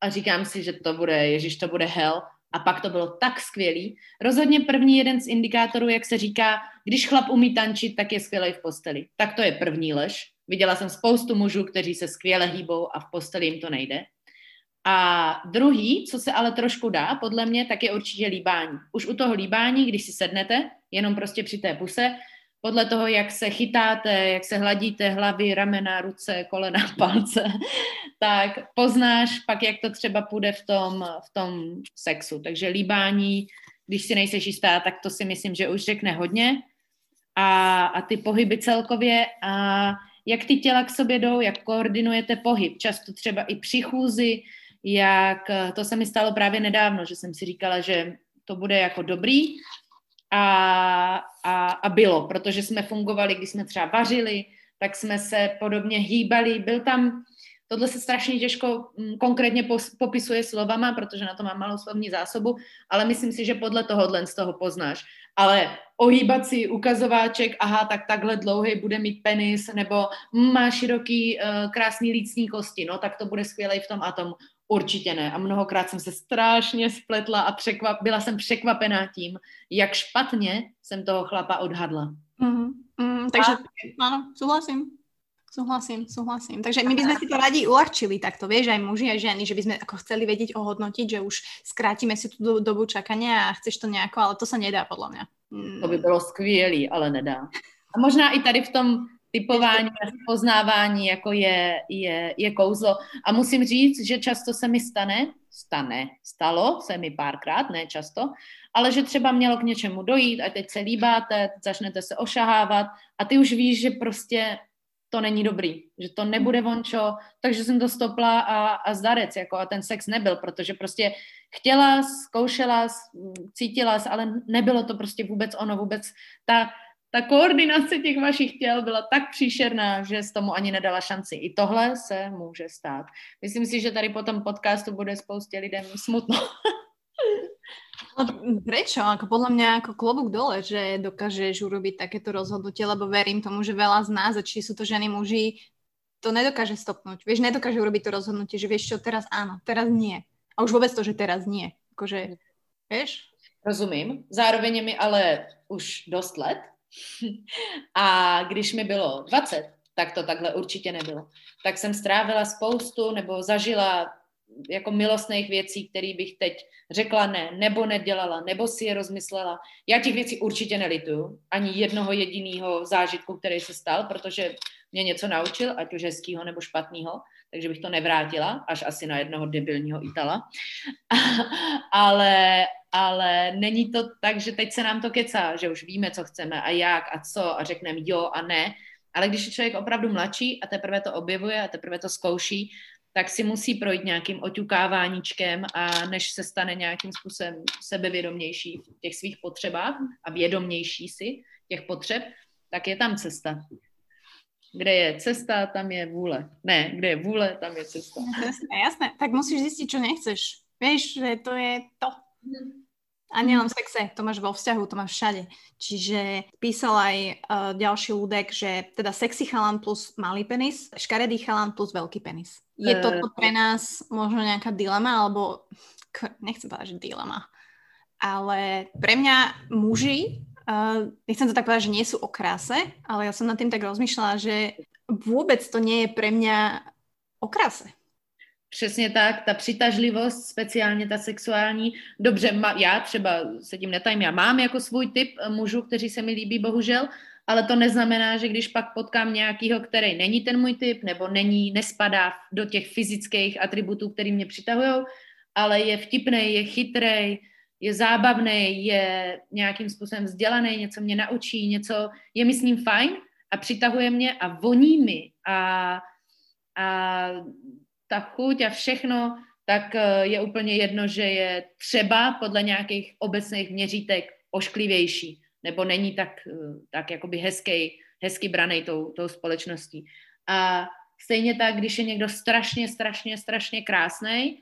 a říkám si, že to bude, ježiš, to bude hell. A pak to bylo tak skvělý. Rozhodně první jeden z indikátorů, jak se říká, když chlap umí tančit, tak je skvělý v posteli. Tak to je první lež. Viděla jsem spoustu mužů, kteří se skvěle hýbou a v posteli jim to nejde. A druhý, co se ale trošku dá, podle mě, tak je určitě líbání. Už u toho líbání, když si sednete, jenom prostě při té puse, podle toho, jak se chytáte, jak se hladíte hlavy, ramena, ruce, kolena, palce, tak poznáš pak, jak to třeba půjde v tom, v tom sexu. Takže líbání, když si nejseš jistá, tak to si myslím, že už řekne hodně. A, a ty pohyby celkově a jak ty těla k sobě jdou, jak koordinujete pohyb. Často třeba i při chůzi, jak to se mi stalo právě nedávno, že jsem si říkala, že to bude jako dobrý a, a, a bylo, protože jsme fungovali, když jsme třeba vařili, tak jsme se podobně hýbali. Byl tam, tohle se strašně těžko mm, konkrétně popisuje slovama, protože na to mám malou slovní zásobu, ale myslím si, že podle tohohle z toho poznáš. Ale ohýbací ukazováček, aha, tak takhle dlouhý bude mít penis, nebo má široký, uh, krásný lícní kosti, no tak to bude skvělej v tom a tom. Určitě ne. A mnohokrát jsem se strašně spletla a překvap, byla jsem překvapená tím, jak špatně jsem toho chlapa odhadla. Mm, mm, takže a... ano, souhlasím. Súhlasím, súhlasím. Takže my by sme si to radi uľahčili takto, vieš, aj muži, aj ženy, že by sme ako chceli vedieť ohodnotiť, že už skrátime si tú dobu čakania a chceš to nejako, ale to sa nedá podľa mňa. Mm. To by bylo skvělý, ale nedá. A možná i tady v tom typování a poznávání jako je, je, je kouzlo. A musím říct, že často se mi stane, stane, stalo se mi párkrát, ne často, ale že třeba mělo k něčemu dojít a teď se líbáte, začnete se ošahávat a ty už víš, že prostě to není dobrý, že to nebude vončo, takže jsem to stopla a, a zdarec, jako a ten sex nebyl, protože prostě chtěla, zkoušela, cítila, ale nebylo to prostě vůbec ono, vůbec ta ta koordinace těch vašich těl byla tak příšerná, že s tomu ani nedala šanci. I tohle se může stát. Myslím si, že tady po tom podcastu bude spoustě lidem smutno. No, prečo? Ako podľa mňa ako klobúk dole, že dokážeš urobiť takéto rozhodnutie, lebo verím tomu, že veľa z nás, a či sú to ženy, muži, to nedokáže stopnúť. Vieš, nedokáže urobiť to rozhodnutie, že vieš čo, teraz áno, teraz nie. A už vôbec to, že teraz nie. Akože, vieš? Rozumím. Zároveň je mi ale už dost let, A když mi bylo 20, tak to takhle určitě nebylo. Tak jsem strávila spoustu nebo zažila jako milostných věcí, které bych teď řekla ne, nebo nedělala, nebo si je rozmyslela. Já těch věcí určitě nelituju, ani jednoho jediného zážitku, který se stal, protože mě něco naučil, ať už hezkýho nebo špatného, takže bych to nevrátila, až asi na jednoho debilního Itala. ale, ale není to tak, že teď se nám to kecá, že už víme, co chceme a jak a co a řekneme jo a ne. Ale když je člověk opravdu mladší a teprve to objevuje a teprve to zkouší, tak si musí projít nějakým oťukáváníčkem a než se stane nějakým způsobem sebevědomější v těch svých potřebách a vědomější si těch potřeb, tak je tam cesta. Kde je cesta, tam je vůle. Ne, kde je vůle, tam je cesta. Jasné, jasné. Tak musíš zjistit, co nechceš. Víš, že to je to. A nielen v sexe, to máš vo vzťahu, to máš všade. Čiže písal aj uh, ďalší ľudek, že teda sexy chalan plus malý penis, škaredý chalan plus veľký penis. Je to uh, pre nás možno nejaká dilema, alebo nechcem povedať, že dilema, ale pre mňa muži, uh, nechcem to tak povedať, že nie sú o kráse, ale ja som nad tým tak rozmýšľala, že vôbec to nie je pre mňa o kráse. Přesně tak, ta přitažlivost, speciálně ta sexuální. Dobře, ma, já třeba se tím netajím, já mám jako svůj typ mužů, kteří se mi líbí, bohužel, ale to neznamená, že když pak potkám nějakýho, který není ten můj typ, nebo není, nespadá do těch fyzických atributů, který mě přitahují, ale je vtipný, je chytrý, je zábavný, je nějakým způsobem vzdělaný, něco mě naučí, něco je mi s ním fajn a přitahuje mě a voní mi a, a ta chuť a všechno, tak eh, je úplně jedno, že je třeba podle nějakých obecných měřítek ošklivější, nebo není tak, eh, tak jakoby hezký, hezky braný tou, tou společností. A stejně tak, když je někdo strašně, strašně, strašně krásný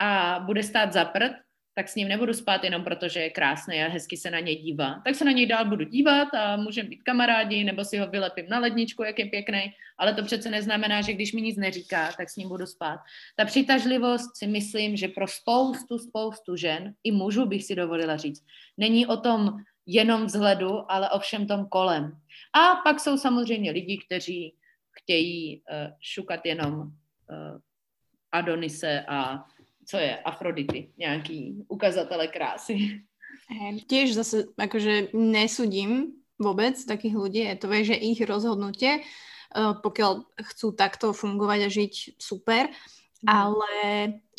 a bude stát za prd, tak s ním nebudu spát jenom proto, že je krásný a hezky se na něj dívá. Tak se na něj dál budu dívat a můžeme být kamarádi, nebo si ho vylepím na ledničku, jak je pěkný, ale to přece neznamená, že když mi nic neříká, tak s ním budu spát. Ta přitažlivost si myslím, že pro spoustu, spoustu žen, i mužů bych si dovolila říct, není o tom jenom vzhledu, ale o všem tom kolem. A pak jsou samozřejmě lidi, kteří chtějí uh, šukat jenom uh, Adonise a co je Afrodity, nějaký ukazatele krásy. Tiež zase akože nesudím vôbec takých ľudí, je to že ich rozhodnutie, uh, pokiaľ chcú takto fungovať a žiť, super, mm. ale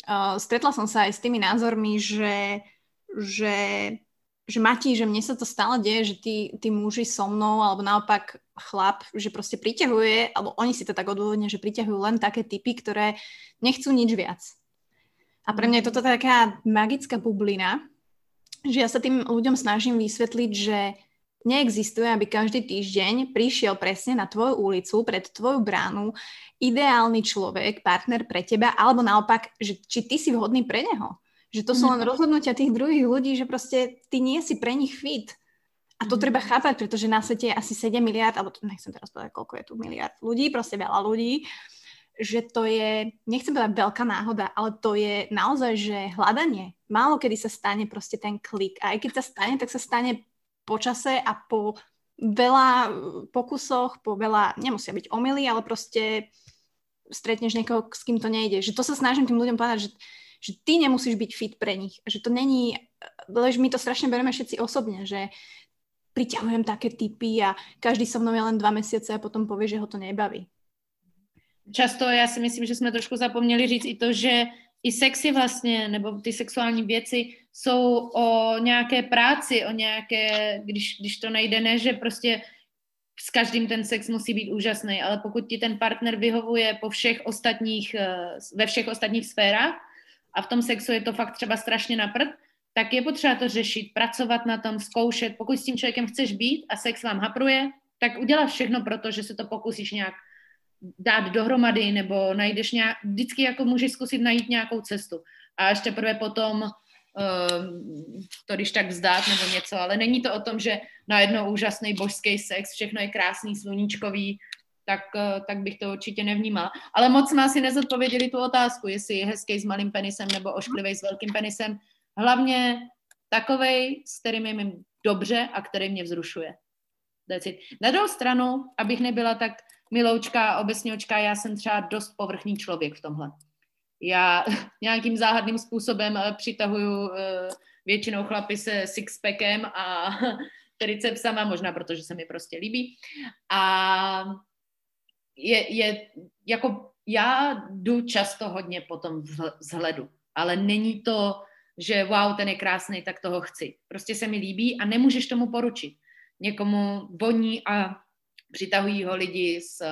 uh, stretla som sa aj s tými názormi, že, že, že Mati, že mne sa to stále deje, že tí, tí muži so mnou, alebo naopak chlap, že proste priťahuje, alebo oni si to tak odôvodne, že priťahujú len také typy, ktoré nechcú nič viac a pre mňa je toto taká magická bublina, že ja sa tým ľuďom snažím vysvetliť, že neexistuje, aby každý týždeň prišiel presne na tvoju ulicu, pred tvoju bránu, ideálny človek, partner pre teba, alebo naopak, že či ty si vhodný pre neho. Že to sú len mhm. rozhodnutia tých druhých ľudí, že proste ty nie si pre nich fit. A to mhm. treba chápať, pretože na svete je asi 7 miliard, alebo nechcem teraz povedať, koľko je tu miliard ľudí, proste veľa ľudí že to je, nechcem povedať veľká náhoda, ale to je naozaj, že hľadanie. Málo kedy sa stane proste ten klik. A aj keď sa stane, tak sa stane po čase a po veľa pokusoch, po veľa, nemusia byť omily, ale proste stretneš niekoho, s kým to nejde. Že to sa snažím tým ľuďom povedať, že, že ty nemusíš byť fit pre nich. Že to není, lež my to strašne bereme všetci osobne, že priťahujem také typy a každý so mnou je len dva mesiace a potom povie, že ho to nebaví často já si myslím, že jsme trošku zapomněli říct i to, že i sexy vlastně, nebo ty sexuální věci jsou o nějaké práci, o nějaké, když, když to nejde, ne, že prostě s každým ten sex musí být úžasný, ale pokud ti ten partner vyhovuje po všech ostatních, eh, ve všech ostatních sférách a v tom sexu je to fakt třeba strašně naprd, tak je potřeba to řešit, pracovat na tom, zkoušet. Pokud s tím člověkem chceš být a sex vám hapruje, tak uděláš všechno pro to, že se to pokusíš nějak dát dohromady nebo najdeš nějak, vždycky jako můžeš zkusit najít nějakou cestu. A ještě prvé potom uh, to když tak vzdát nebo něco, ale není to o tom, že najednou úžasný božský sex, všechno je krásný, sluníčkový, tak, uh, tak bych to určitě nevnímal. Ale moc jsme asi nezodpověděli tu otázku, jestli je hezký s malým penisem nebo ošklivý s velkým penisem. Hlavně takovej, s kterým je mi dobře a který mě vzrušuje. Na druhou stranu, abych nebyla tak miloučka, obecňočka, já jsem třeba dost povrchní člověk v tomhle. Já nějakým záhadným způsobem eh, přitahuju eh, většinou chlapy se sixpackem a tricepsama, možná protože se mi prostě líbí. A je, je jako já jdu často hodně po tom vzhledu, ale není to, že wow, ten je krásný, tak toho chci. Prostě se mi líbí a nemůžeš tomu poručit. Někomu voní a přitahují ho lidi s,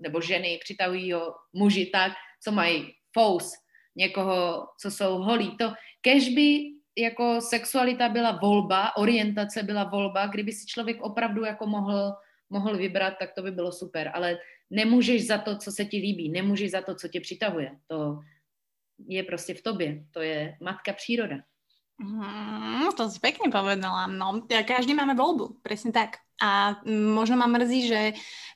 nebo ženy, přitahují ho muži tak, co mají fous, někoho, co jsou holí. To, kež by jako sexualita byla volba, orientace byla volba, kdyby si člověk opravdu jako mohl, mohl vybrat, tak to by bylo super. Ale nemůžeš za to, co se ti líbí, nemůžeš za to, co tě přitahuje. To je prostě v tobě. To je matka příroda. Mm, to si pekne povedala. No, každý máme voľbu, presne tak. A možno ma mrzí, že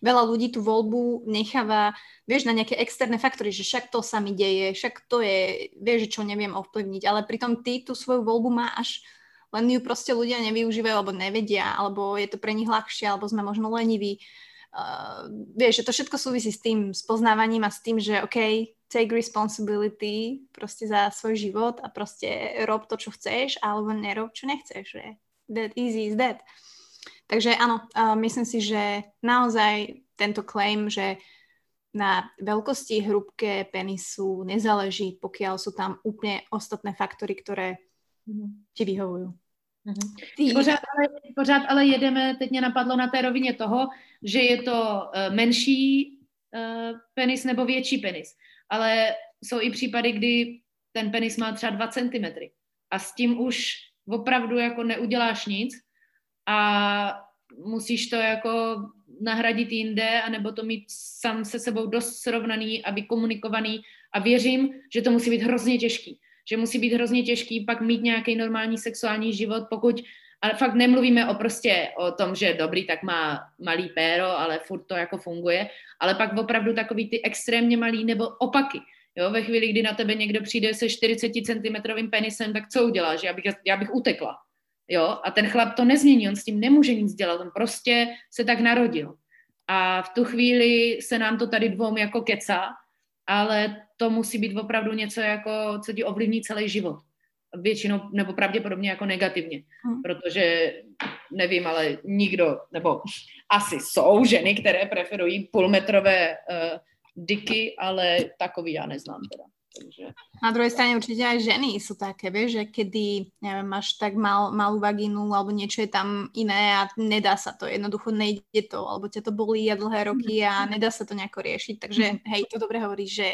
veľa ľudí tú voľbu necháva, vieš, na nejaké externé faktory, že však to sa mi deje, však to je, vieš, čo neviem ovplyvniť, ale pritom ty tú svoju voľbu máš, len ju proste ľudia nevyužívajú, alebo nevedia, alebo je to pre nich ľahšie, alebo sme možno leniví. Uh, vieš, že to všetko súvisí s tým spoznávaním a s tým, že OK, take responsibility proste za svoj život a proste rob to, čo chceš, alebo nerob, čo nechceš. Že? That easy is that. Takže áno, uh, myslím si, že naozaj tento claim, že na veľkosti hrubke penisu nezáleží, pokiaľ sú tam úplne ostatné faktory, ktoré ti vyhovujú. Mm-hmm. Ty... Pořád, ale, pořád ale jedeme, teď mě napadlo na té rovině toho, že je to uh, menší uh, penis nebo větší penis ale jsou i případy, kdy ten penis má třeba 2 cm a s tím už opravdu jako neuděláš nic a musíš to jako nahradit jinde, anebo to mít sám se sebou dost srovnaný a vykomunikovaný a věřím, že to musí být hrozně těžký. Že musí být hrozně těžký pak mít nějaký normální sexuální život, pokud ale fakt nemluvíme o prostě o tom, že dobrý, tak má malý péro, ale furt to jako funguje, ale pak opravdu takový ty extrémně malý nebo opaky. Jo, ve chvíli, kdy na tebe někdo přijde se 40 cm penisem, tak co uděláš? Já bych, já bych utekla. Jo, a ten chlap to nezmění, on s tím nemůže nic dělat, on prostě se tak narodil. A v tu chvíli se nám to tady dvou jako kecá, ale to musí být opravdu něco, jako, co ti ovlivní celý život většinou nebo pravděpodobně jako negativně, hmm. protože nevím, ale nikdo, nebo asi jsou ženy, které preferují půlmetrové uh, diky, ale takový já neznám teda. Takže... Na druhej strane určite aj ženy sú také, vieš, že kedy, neviem, máš tak mal, malú vagínu alebo niečo je tam iné a nedá sa to, jednoducho nejde to, alebo ťa to bolí a dlhé roky a mhm. nedá sa to nejako riešiť, takže hej, to dobre hovoríš, že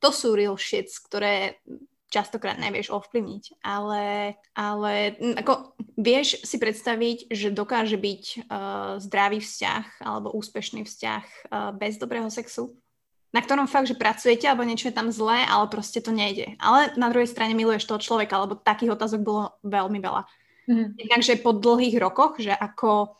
to sú real shits, ktoré častokrát nevieš ovplyvniť, ale, ale ako vieš si predstaviť, že dokáže byť uh, zdravý vzťah alebo úspešný vzťah uh, bez dobrého sexu? Na ktorom fakt, že pracujete, alebo niečo je tam zlé, ale proste to nejde. Ale na druhej strane miluješ toho človeka, lebo takých otázok bolo veľmi veľa. Mm. Takže po dlhých rokoch, že ako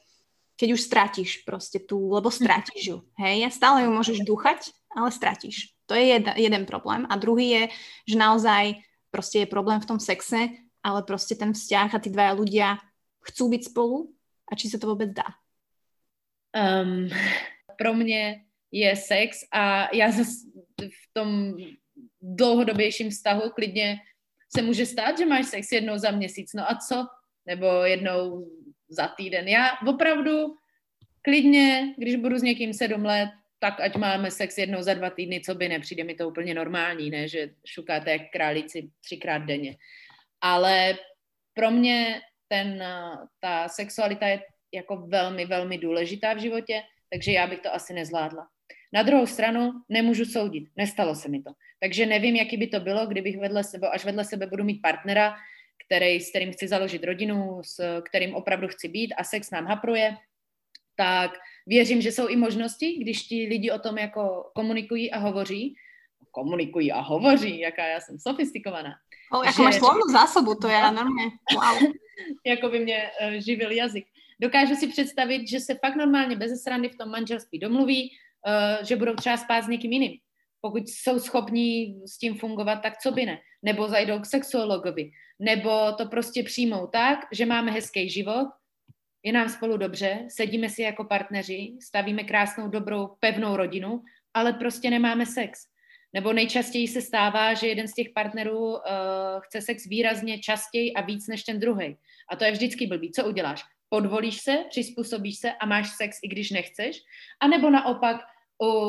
keď už stratíš proste tú, lebo stratíš ju, hej, stále ju môžeš dúchať, ale stratíš. To je jed, jeden problém. A druhý je, že naozaj proste je problém v tom sexe, ale proste ten vzťah a tí dvaja ľudia chcú byť spolu a či sa to vôbec dá? Um, pro mě je sex a já zase v tom dlouhodobějším vztahu klidně se může stát, že máš sex jednou za měsíc, no a co? Nebo jednou za týden. Já opravdu klidně, když budu s někým sedm let, tak ať máme sex jednou za dva týdny, co by nepřijde mi to úplně normální, ne, že šukáte jak králíci třikrát denně. Ale pro mě ten, ta sexualita je jako velmi, velmi důležitá v životě, takže já bych to asi nezvládla. Na druhou stranu nemůžu soudit, nestalo se mi to. Takže nevím, jaký by to bylo, kdybych vedle sebe, až vedle sebe budu mít partnera, který, s kterým chci založit rodinu, s kterým opravdu chci být a sex nám hapruje, tak věřím, že jsou i možnosti, když ti lidi o tom jako komunikují a hovoří, komunikují a hovoří, jaká já jsem sofistikovaná. O, jako že... máš slovnou zásobu, to je normálně, wow. jako by mě uh, živil jazyk. Dokážu si představit, že se fakt normálně bez srandy v tom manželství domluví, že budou třeba spát s někým jiným. Pokud jsou schopní s tím fungovat, tak co by ne? Nebo zajdou k sexuologovi. Nebo to prostě přijmou tak, že máme hezký život, je nám spolu dobře, sedíme si jako partneři, stavíme krásnou, dobrou, pevnou rodinu, ale prostě nemáme sex. Nebo nejčastěji se stává, že jeden z těch partnerů uh, chce sex výrazně častěji a víc než ten druhý. A to je vždycky blbý. Co uděláš? Podvolíš se, přizpůsobíš se a máš sex, i když nechceš? A nebo naopak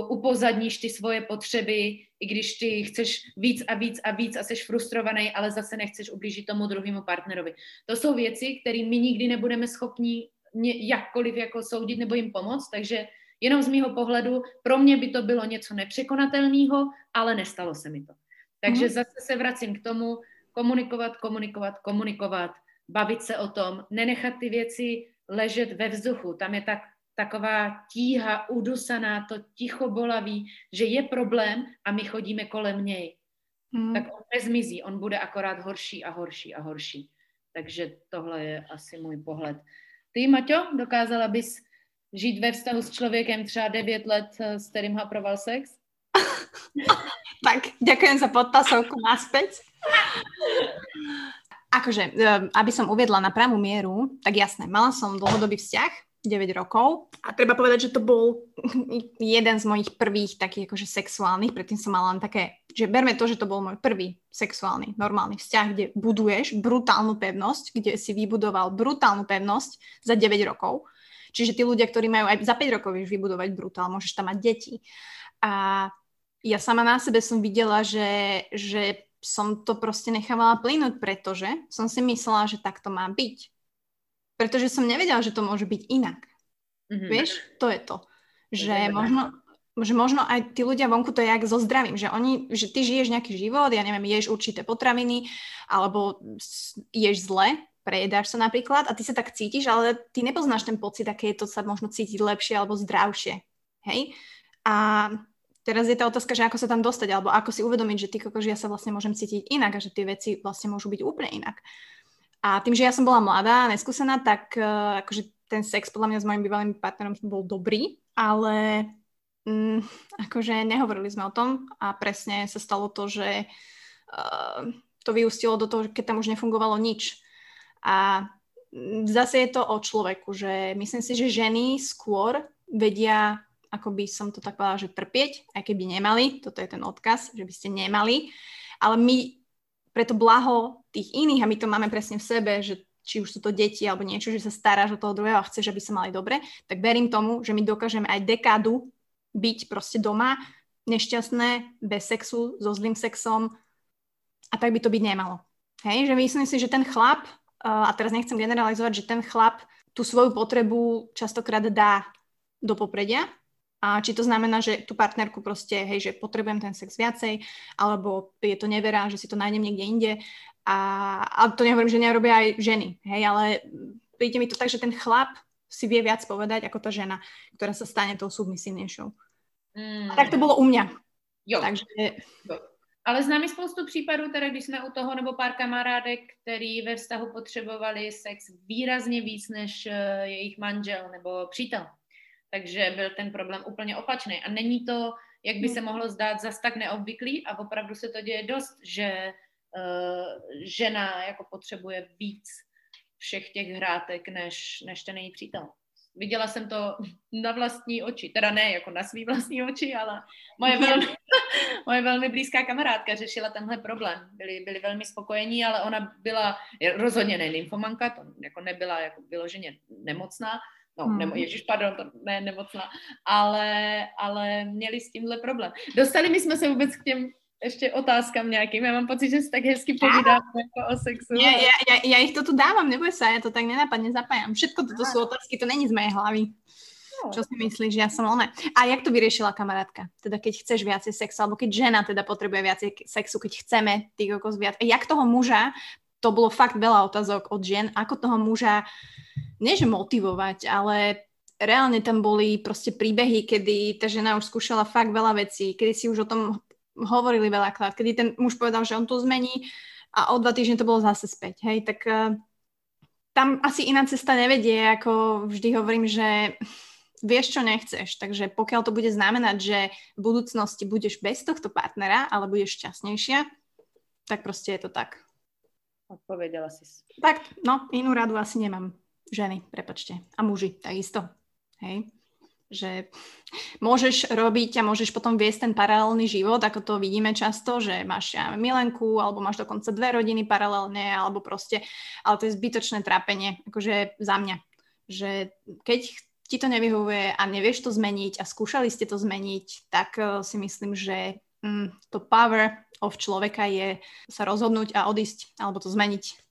upozadníš ty svoje potřeby, i když ty chceš víc a víc a víc a jsi frustrovaný, ale zase nechceš ublížit tomu druhému partnerovi. To jsou věci, které my nikdy nebudeme schopni jakkoliv jako soudit nebo jim pomoct, takže jenom z mýho pohledu pro mě by to bylo něco nepřekonatelného, ale nestalo se mi to. Takže mm. zase se vracím k tomu, komunikovat, komunikovat, komunikovat, bavit se o tom, nenechat ty věci ležet ve vzduchu. Tam je tak, taková tíha udusaná, to ticho bolavý, že je problém a my chodíme kolem něj. Mm. Tak on nezmizí, on bude akorát horší a horší a horší. Takže tohle je asi můj pohled. Ty, Maťo, dokázala bys žít ve vztahu s člověkem třeba 9 let, eh, s kterým haproval sex? tak, ďakujem za podpasovku naspäť. Akože, eh, aby som uviedla na pravú mieru, tak jasné, mala som dlhodobý vzťah, 9 rokov. A treba povedať, že to bol jeden z mojich prvých takých akože sexuálnych, predtým som mala len také, že berme to, že to bol môj prvý sexuálny, normálny vzťah, kde buduješ brutálnu pevnosť, kde si vybudoval brutálnu pevnosť za 9 rokov. Čiže tí ľudia, ktorí majú aj za 5 rokov vieš vybudovať brutál, môžeš tam mať deti. A ja sama na sebe som videla, že, že som to proste nechávala plynúť, pretože som si myslela, že tak to má byť pretože som nevedela, že to môže byť inak. Mm-hmm. Vieš, to je to. Že možno, že možno aj tí ľudia vonku to je jak so zdravím, že oni, že ty žiješ nejaký život, ja neviem, ješ určité potraviny, alebo ješ zle, prejedáš sa napríklad a ty sa tak cítiš, ale ty nepoznáš ten pocit, aké je to sa možno cítiť lepšie alebo zdravšie. Hej? A teraz je tá otázka, že ako sa tam dostať, alebo ako si uvedomiť, že ty kokož ja sa vlastne môžem cítiť inak a že tie veci vlastne môžu byť úplne inak. A tým, že ja som bola mladá a neskúsená, tak uh, akože ten sex podľa mňa s mojim bývalým partnerom bol dobrý, ale um, akože nehovorili sme o tom a presne sa stalo to, že uh, to vyústilo do toho, keď tam už nefungovalo nič. A zase je to o človeku, že myslím si, že ženy skôr vedia, ako by som to tak povedala, že trpieť, aj keby nemali, toto je ten odkaz, že by ste nemali, ale my preto blaho tých iných a my to máme presne v sebe, že či už sú to deti alebo niečo, že sa staráš o toho druhého a chceš, aby sa mali dobre, tak verím tomu, že my dokážeme aj dekádu byť proste doma, nešťastné, bez sexu, so zlým sexom a tak by to byť nemalo. Hej, že myslím si, že ten chlap, a teraz nechcem generalizovať, že ten chlap tú svoju potrebu častokrát dá do popredia a či to znamená, že tú partnerku proste, hej, že potrebujem ten sex viacej, alebo je to nevera, že si to nájdem niekde inde. A, a to nehovorím, že nerobia aj ženy, hej, ale príde mi to tak, že ten chlap si vie viac povedať ako tá žena, ktorá sa stane tou submisívnejšou. Mm. A tak to bylo u mě. Jo. Takže... Jo. Ale známe spoustu případů, teda když jsme u toho, nebo pár kamarádek, který ve vztahu potřebovali sex výrazně víc než uh, jejich manžel nebo přítel. Takže byl ten problém úplně opačný. A není to, jak by se mohlo zdát, zas tak neobvyklý a opravdu se to děje dost, že uh, žena jako potřebuje víc všech těch hrátek, než, než ten její přítel. Viděla jsem to na vlastní oči, teda ne jako na svý vlastní oči, ale moje velmi, moje velmi blízká kamarádka řešila tenhle problém. Byli, byli velmi spokojení, ale ona byla rozhodně ne nymfomanka, to jako nebyla jako vyloženě nemocná, no, hmm. nebo, ježiš, pardon, to ne nemocná, ale, ale měli s tímhle problém. Dostali my jsme se vůbec k těm ještě otázkám nějakým. Já mám pocit, že si tak hezky povídáme jako o sexu. Ja, ja, ja, ja ich to tu dávam, neboj sa, ja to tak nenapadne zapájam. Všetko toto sú otázky, to není z mojej hlavy. No. Čo si myslíš, že ja som ona? A jak to vyriešila kamarátka? Teda keď chceš viacej sexu, alebo keď žena teda potrebuje viacej sexu, keď chceme ty kokos viac. Jak toho muža, to bolo fakt veľa otázok od žien, ako toho muža nie že motivovať, ale reálne tam boli proste príbehy, kedy tá žena už skúšala fakt veľa vecí, kedy si už o tom hovorili veľakrát, kedy ten muž povedal, že on to zmení a o dva týždne to bolo zase späť, hej, tak uh, tam asi iná cesta nevedie, ako vždy hovorím, že vieš, čo nechceš, takže pokiaľ to bude znamenať, že v budúcnosti budeš bez tohto partnera, ale budeš šťastnejšia, tak proste je to tak. Odpovedala si. Tak, no, inú radu asi nemám ženy, prepačte, a muži takisto. Hej? Že môžeš robiť a môžeš potom viesť ten paralelný život, ako to vidíme často, že máš ja, milenku, alebo máš dokonca dve rodiny paralelne, alebo proste, ale to je zbytočné trápenie, akože za mňa. Že keď ti to nevyhovuje a nevieš to zmeniť a skúšali ste to zmeniť, tak uh, si myslím, že um, to power of človeka je sa rozhodnúť a odísť, alebo to zmeniť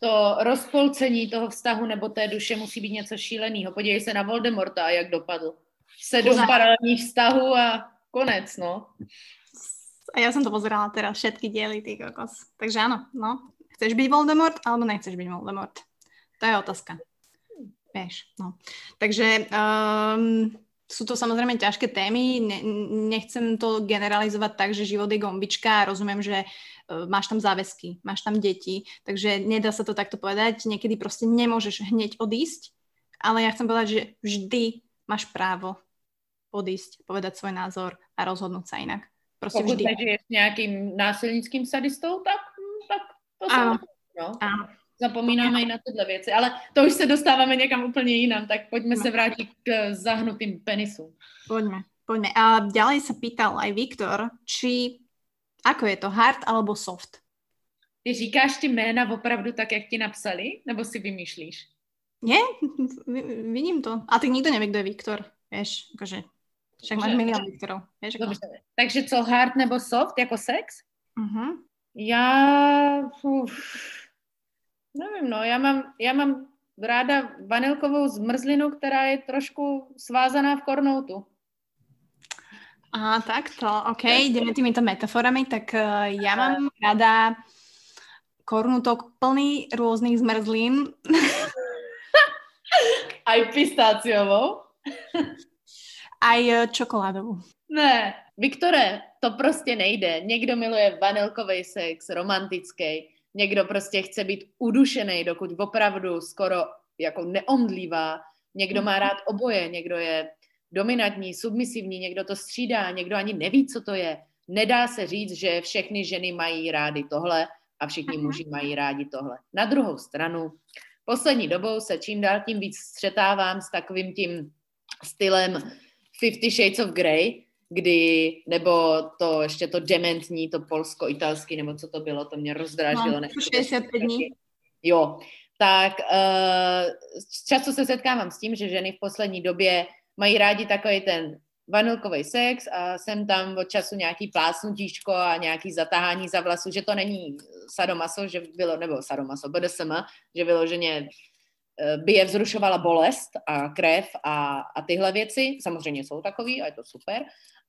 to rozpolcení toho vztahu nebo té duše musí být něco šíleného. Podívej se na Voldemorta, jak dopadl. Sedm Poza... paralelních vztahů a konec, no. A já jsem to pozerala teda všetky diely, ty kokos. Takže ano, no. Chceš být Voldemort, alebo nechceš být Voldemort? To je otázka. Vieš, no. Takže um, sú to samozrejme ťažké témy, ne, nechcem to generalizovať tak, že život je gombička a rozumiem, že uh, máš tam záväzky, máš tam deti, takže nedá sa to takto povedať, niekedy proste nemôžeš hneď odísť, ale ja chcem povedať, že vždy máš právo odísť, povedať svoj názor a rozhodnúť sa inak. Prostě Pokud vždy. žiješ s nějakým násilnickým sadistou, tak, tak to se no. Ano. Zapomínáme i na tyhle věci, ale to už se dostáváme někam úplně jinam, tak pojďme no. se vrátit k zahnutým penisům. Pojďme, pojďme. A ďalej se pýtal aj Viktor, či ako je to, hard alebo soft? Ty říkáš ty jména opravdu tak, jak ti napsali, nebo si vymýšlíš? Nie, vidím to. A ty nikdo neví, kdo je Viktor, vieš, akože však máš milion Viktorov. Takže co, hard nebo soft, jako sex? Uh-huh. Já, uf, Nevím, no, já mám, já mám ráda vanilkovou zmrzlinu, která je trošku svázaná v kornoutu. A tak to, OK, jdeme týmito metaforami, tak uh, já mám ráda kornutok plný různých zmrzlin. Aj pistáciovou? Aj eh, čokoládovou. Ne, Viktore, to prostě nejde. Někdo miluje vanilkový sex, romantický někdo prostě chce být udušený, dokud opravdu skoro jako neomdlívá, někdo má rád oboje, někdo je dominantní, submisivní, někdo to střídá, někdo ani neví, co to je. Nedá se říct, že všechny ženy mají rády tohle a všichni muži mají rádi tohle. Na druhou stranu, poslední dobou se čím dál tím víc střetávám s takovým tím stylem Fifty Shades of Grey, kdy, nebo to ještě to dementní, to polsko-italský, nebo co to bylo, to mě rozdráždilo. No, 65 dní. Jo, tak uh, často se setkávám s tím, že ženy v poslední době mají rádi takový ten vanilkový sex a jsem tam od času nějaký plásnutíčko a nějaký zatáhání za vlasu, že to není sadomaso, že bylo, nebo sadomaso, BDSM, že vyloženě eh, by je vzrušovala bolest a krev a, a tyhle věci. Samozřejmě jsou takový a je to super,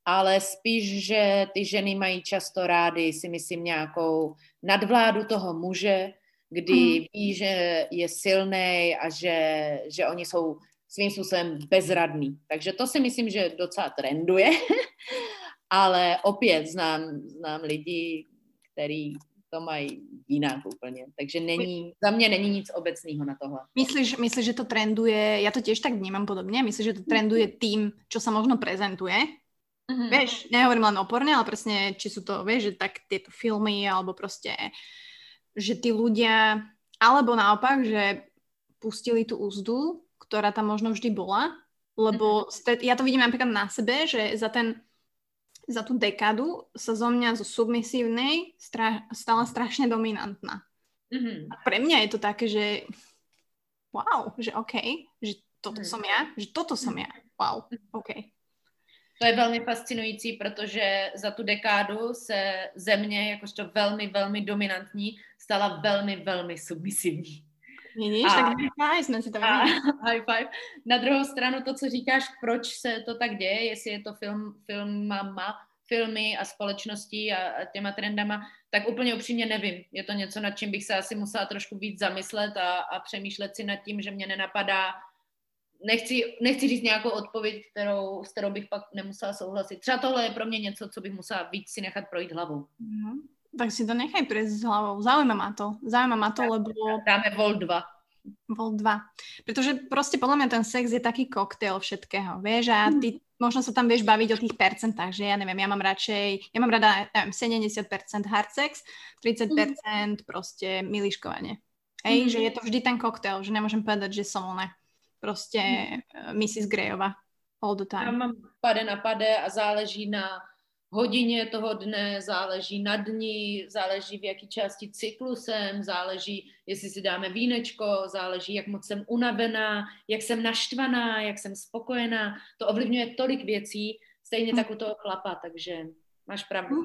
ale spíš, že ty ženy mají často rády, si myslím, nějakou nadvládu toho muže, kdy mm. ví, že je silný a že, že oni jsou svým způsobem bezradný. Takže to si myslím, že docela trenduje, ale opět znám, znám lidi, který to mají jinak úplně. Takže není, za mě není nic obecného na tohle. Myslíš, myslíš, že to trenduje, já to těž tak vnímám podobně, myslíš, že to trenduje tým, čo sa možno prezentuje, Mm-hmm. Vieš, nehovorím len oporne, ale presne, či sú to, vieš, že tak tieto filmy, alebo proste, že tí ľudia, alebo naopak, že pustili tú úzdu, ktorá tam možno vždy bola, lebo mm-hmm. ja to vidím napríklad na sebe, že za ten za tú dekádu sa zo mňa zo submisívnej stra- stala strašne dominantná. Mm-hmm. A pre mňa je to také, že wow, že OK, že toto mm-hmm. som ja, že toto som ja, wow. OK. To je velmi fascinující, protože za tu dekádu se země, jakožto velmi, velmi dominantní, stala velmi, velmi submisivní. Vidíš, a, tak high five jsme si to a, High five. Na druhou stranu to, co říkáš, proč se to tak děje, jestli je to film, filmama, filmy a společností a, a těma trendama, tak úplně upřímně nevím. Je to něco, nad čím bych se asi musela trošku víc zamyslet a, a přemýšlet si nad tím, že mě nenapadá nechci, nechci říct nějakou odpověď, kterou, s kterou bych pak nemusela souhlasit. Třeba tohle je pro mě něco, co bych musela víc si nechat projít hlavou. Mm, tak si to nechaj prejsť s hlavou. Zaujíma ma to. Zaujíma ma to, lebo... Dáme Vol 2. Vol 2. Pretože proste podľa mňa ten sex je taký koktail všetkého, vieš, a ty možno sa tam vieš baviť o tých percentách, že ja neviem, ja mám radšej, ja mám rada, neviem, 70% hard sex, 30% mm. proste miliškovanie. Hej, mm. že je to vždy ten koktail, že nemôžem povedať, že som ona prostě uh, Mrs. Greyova all the time. Mám pade na pade a záleží na hodině toho dne, záleží na dní, záleží v jaký části cyklu jsem, záleží, jestli si dáme vínečko, záleží, jak moc jsem unavená, jak jsem naštvaná, jak jsem spokojená. To ovlivňuje tolik věcí, stejně tak u toho chlapa, takže máš pravdu.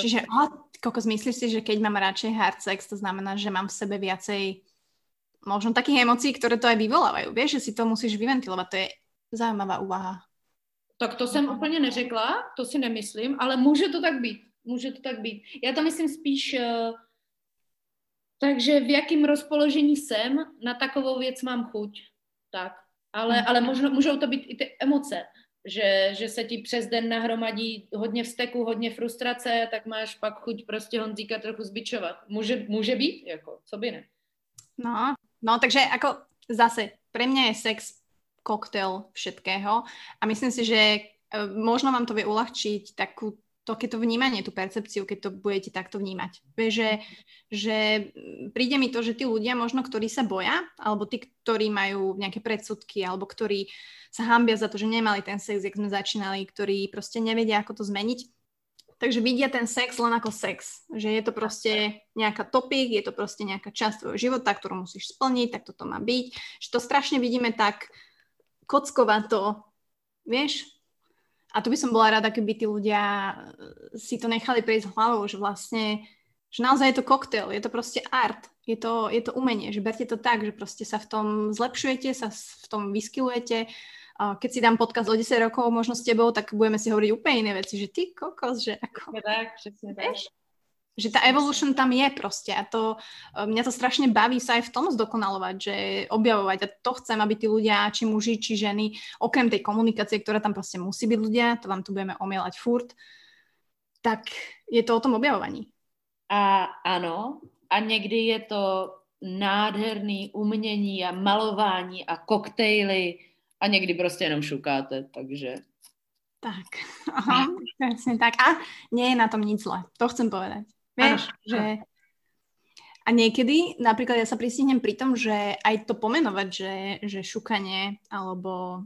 Čiže, oh, kokos, myslíš si, že keď mám radšej hard sex, to znamená, že mám v sebe viacej možno takých emócií, ktoré to aj vyvolávajú. Vieš, že si to musíš vyventilovať. To je zaujímavá úvaha. Tak to jsem úplně neřekla, to si nemyslím, ale může to tak být. Může to tak být. Já to myslím spíš, uh, takže v jakém rozpoložení jsem, na takovou věc mám chuť. Tak. Ale, mhm. ale možno, můžou to být i ty emoce, že, že se ti přes den nahromadí hodně vzteku, hodně frustrace, tak máš pak chuť prostě Honzíka trochu zbičovat. Může, může být, jako, co by ne. No, no takže jako zase, pre mňa je sex koktail všetkého a myslím si, že e, možno vám to vie uľahčiť takú to, keď to vnímanie, tú percepciu, keď to budete takto vnímať. Že, že príde mi to, že tí ľudia možno, ktorí sa boja, alebo tí, ktorí majú nejaké predsudky, alebo ktorí sa hambia za to, že nemali ten sex, jak sme začínali, ktorí proste nevedia, ako to zmeniť, takže vidia ten sex len ako sex. Že je to proste nejaká topik, je to proste nejaká časť tvojho života, ktorú musíš splniť, tak toto má byť. Že to strašne vidíme tak kockovato, vieš, a tu by som bola rada, keby tí ľudia eh, si to nechali prejsť hlavou, že vlastne, že naozaj je to koktail, je to proste art, je to, je to umenie, že berte to tak, že proste sa v tom zlepšujete, sa v tom vyskylujete. Keď si dám podcast o 10 rokov možno s tebou, tak budeme si hovoriť úplne iné veci, že ty kokos, že ako... Tak, presne tak že tá evolution tam je proste a to, e, mňa to strašne baví sa aj v tom zdokonalovať, že objavovať a to chcem, aby tí ľudia, či muži, či ženy, okrem tej komunikácie, ktorá tam proste musí byť ľudia, to vám tu budeme omielať furt, tak je to o tom objavovaní. A ano, a někdy je to nádherný umění a malování a koktejly a někdy prostě jenom šukáte, takže... Tak, aha, presne tak. A nie je na tom nic zle, to chcem povedať. Vieš, ano, že... A niekedy, napríklad ja sa pristihnem pri tom, že aj to pomenovať, že, že šukanie, alebo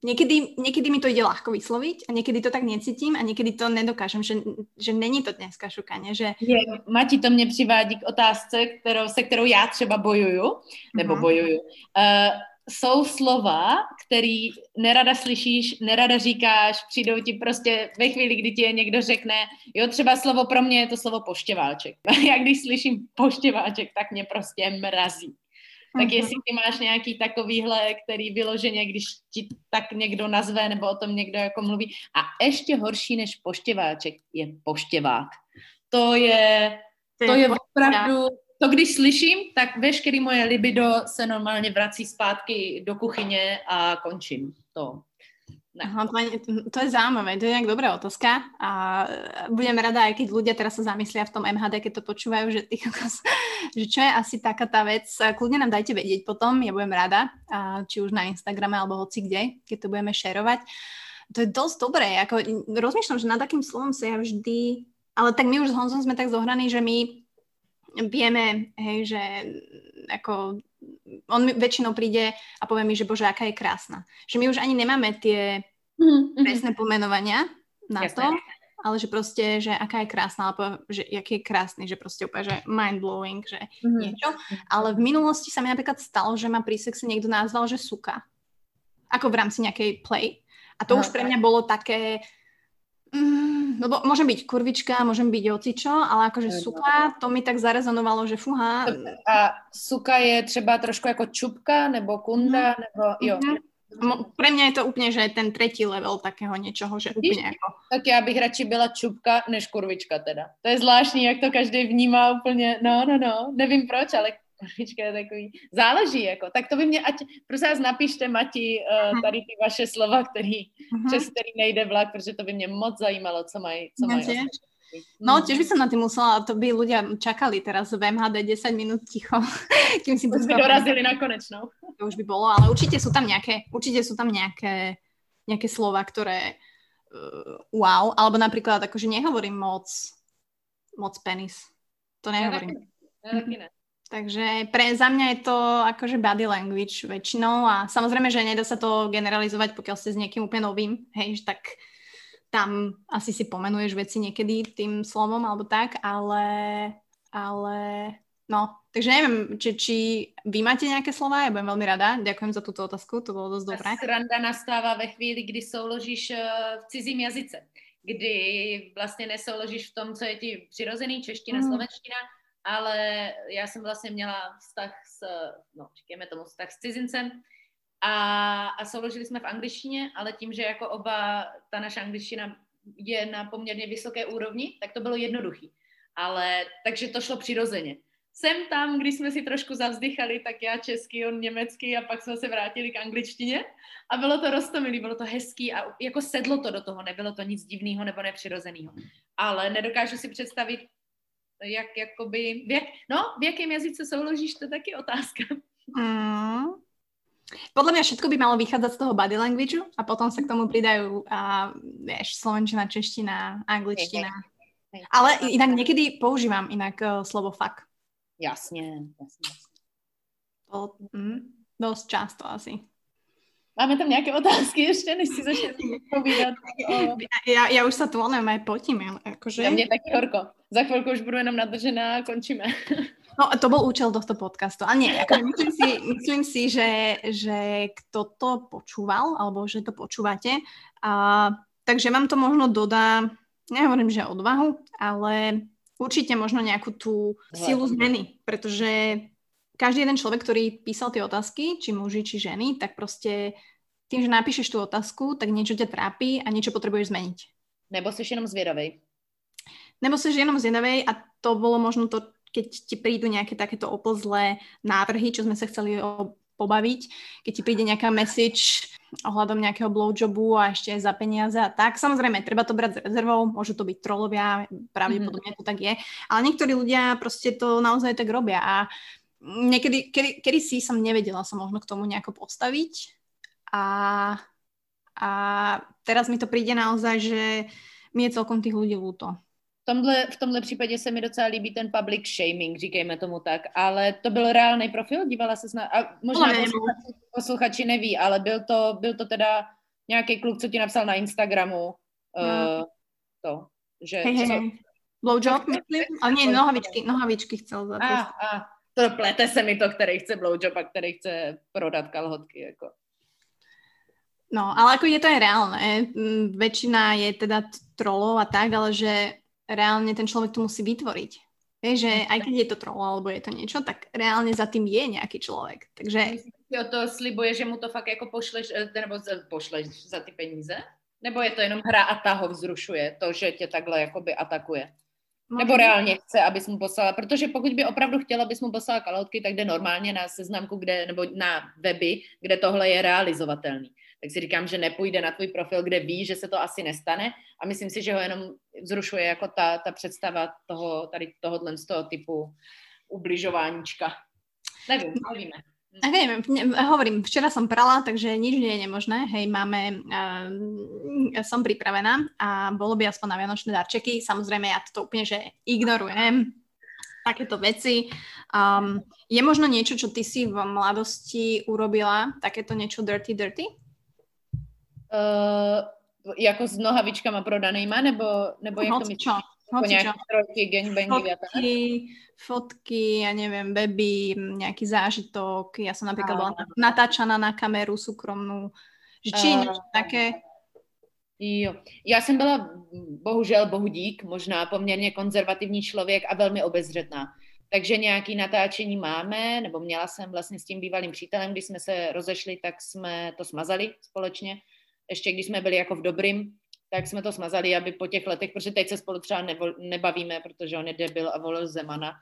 niekedy, niekedy mi to ide ľahko vysloviť a niekedy to tak necítím a niekedy to nedokážem, že, že není to dneska šukanie. Že... Je, Mati, to mě přivádí k otázce, kterou, se kterou já třeba bojuju, nebo uh-huh. bojuju. Uh, jsou slova, který nerada slyšíš, nerada říkáš, přijdou ti prostě ve chvíli, kdy ti je někdo řekne, jo, třeba slovo pro mě je to slovo poštěváček. Já když slyším poštěváček, tak mě prostě mrazí. Tak uh-huh. jestli ty máš nějaký takovýhle, který vyloženě, když ti tak někdo nazve nebo o tom někdo jako mluví. A ještě horší než poštěváček je poštěvák. To je, to je opravdu to když slyším, tak veškerý moje libido se normálně vrací zpátky do kuchyně a končím to. Aha, to, je, to je zaujímavé, to je nejak dobrá otázka a budem rada, aj keď ľudia teraz sa zamyslia v tom MHD, keď to počúvajú, že, že čo je asi taká tá vec, kľudne nám dajte vedieť potom, ja budem rada, či už na Instagrame alebo hoci kde, keď to budeme šerovať. To je dosť dobré, ako rozmýšľam, že na takým slovom sa ja vždy, ale tak my už s Honzom sme tak zohraní, že my vieme, hej, že ako on mi väčšinou príde a povie mi, že bože, aká je krásna. Že my už ani nemáme tie mm-hmm. presné pomenovania na Jasne. to, ale že proste, že aká je krásna, alebo že aký je krásny, že proste úplne, že mind-blowing, že mm-hmm. niečo. Ale v minulosti sa mi napríklad stalo, že ma pri sexe niekto nazval, že suka. Ako v rámci nejakej play. A to no, už pre mňa bolo také, Mm, lebo môžem byť kurvička, môžem byť ocičo, ale akože suka, to mi tak zarezonovalo, že fuha. A suka je třeba trošku jako čupka, nebo kunda, mm. nebo jo. Mm-hmm. Pre mňa je to úplne, že ten tretí level takého niečoho, že úplne ako... Tak já bych radši byla čupka než kurvička teda. To je zvláštní, jak to každý vnímá úplně, no, no, no, nevím proč, ale Je takový, záleží jako, tak to by mě, ať, prosím vás, napište Mati uh, tady ty vaše slova, který, uh-huh. přes který nejde vlak, protože to by mě moc zajímalo, co mají, co mají. No, tiež by som na tým musela, to by ľudia čakali teraz v MHD 10 minút ticho, kým si by dorazili na konečnou. To už by bolo, ale určite sú tam nejaké, určite sú tam nejaké, nejaké slova, ktoré uh, wow, alebo napríklad akože nehovorím moc moc penis. To nehovorím. Ja taky, ja taky ne. Takže pre, za mňa je to akože body language väčšinou a samozrejme, že nedá sa to generalizovať, pokiaľ ste s niekým úplne novým, hej, tak tam asi si pomenuješ veci niekedy tým slovom alebo tak, ale, ale no, takže neviem, či, či vy máte nejaké slova, ja budem veľmi rada, ďakujem za túto otázku, to bolo dosť dobré. Sranda nastáva ve chvíli, kdy souložíš eh, v cizím jazyce. kdy vlastně nesouložíš v tom, co je ti přirozený, čeština, mm. slovenština, ale já jsem vlastně měla vztah s, no, říkáme tomu vztah s cizincem a, a souložili jsme v angličtině, ale tím, že jako oba ta naše angličtina je na poměrně vysoké úrovni, tak to bylo jednoduchý. Ale takže to šlo přirozeně. Sem tam, když jsme si trošku zavzdychali, tak já český, on německý a pak jsme se vrátili k angličtině a bylo to rostomilý, bylo to hezký a jako sedlo to do toho, nebylo to nic divného nebo nepřirozeného. Ale nedokážu si představit, jak jakoby, v jak, no, v jakém jazyce souložíš, to je taky otázka. Mm. Podľa mňa všetko by malo vychádzať z toho body language a potom sa k tomu pridajú, a, vieš, slovenčina, čeština, angličtina. Hej, hej. Ale inak niekedy používam inak uh, slovo fuck. Jasne, jasne. To, mm, dosť často asi. Máme tam nejaké otázky ešte, než si začne povídat? O... Ja, ja už sa tu onem aj potím. Akože... Ja mne taky horko. Za chvíľku už budu jenom nadržená a končíme. No, to bol účel tohto podcastu. Ale nie, akože myslím si, myslím si že, že kto to počúval, alebo že to počúvate, a, takže vám to možno dodá, nehovorím, že odvahu, ale určite možno nejakú tú silu zmeny, pretože každý jeden človek, ktorý písal tie otázky, či muži, či ženy, tak proste tým, že napíšeš tú otázku, tak niečo ťa trápi a niečo potrebuješ zmeniť. Nebo jsi jenom zvědavej. Nebo jsi jenom zvědavej a to bolo možno to, keď ti prídu nejaké takéto oplzlé návrhy, čo sme sa chceli o, pobaviť, keď ti príde nejaká message ohľadom nejakého blowjobu a ešte za peniaze a tak. Samozrejme, treba to brať s rezervou, môžu to byť trolovia, pravdepodobne to tak je, ale niektorí ľudia proste to naozaj tak robia a niekedy, kedy, kedy si som nevedela sa možno k tomu nejako postaviť a, a teraz mi to príde naozaj, že mi je celkom tých ľudí ľúto tomhle, v tomhle případě se mi docela líbí ten public shaming, říkejme tomu tak, ale to byl reálný profil, dívala se na, a možná posluchači, posluchači neví, ale byl to, byl to teda nějaký kluk, co ti napsal na Instagramu, no. uh, to, že... Hey, co, hey. Blowjob, myslím? Ale nie, nohavičky, nohavičky chcel za a, a, to plete se mi to, který chce blowjob a který chce prodat kalhotky, jako. No, ale ako je to aj reálne. Väčšina je teda trolov a tak, ale že reálne ten človek to musí vytvoriť. Vieš, že aj keď je to troll alebo je to niečo, tak reálne za tým je nejaký človek. Takže... Jo, to slibuje, že mu to fakt jako pošleš, eh, nebo pošleš za ty peníze? Nebo je to jenom hra a ta ho vzrušuje, to, že tě takhle jakoby atakuje? Nebo reálně chce, abys mu poslala, protože pokud by opravdu chtěla, abys mu poslala kalotky, tak jde normálně na seznamku, kde, nebo na weby, kde tohle je realizovatelný tak si říkám, že nepůjde na tvůj profil, kde ví, že se to asi nestane a myslím si, že ho jenom vzrušuje jako ta, ta představa toho, tady tohohle z toho typu ubližováníčka. Nevím, nevíme. Neviem, hovorím, včera som prala, takže nič nie je nemožné. Hej, máme, uh, som pripravená a bolo by aspoň na vianočné darčeky. Samozrejme, ja to úplne, že ignorujem takéto veci. Um, je možno niečo, čo ty si v mladosti urobila, takéto niečo dirty, dirty? Uh, jako s nohavičkama prodanýma, nebo, nebo jak to myslíš? Jako nějaké trojky, gangbangy fotky, fotky, ja neviem, baby, nejaký zážitok. Ja som napríklad bola natáčaná na kameru súkromnú. Že či uh, také? Jo. Já jsem byla, bohužel, bohu dík, možná poměrně konzervativní člověk a velmi obezřetná. Takže nějaký natáčení máme, nebo měla jsem vlastně s tím bývalým přítelem, když jsme se rozešli, tak jsme to smazali společně ještě když jsme byli jako v dobrým, tak jsme to smazali, aby po těch letech, protože teď se spolu třeba nebo, nebavíme, protože on je debil a volil Zemana,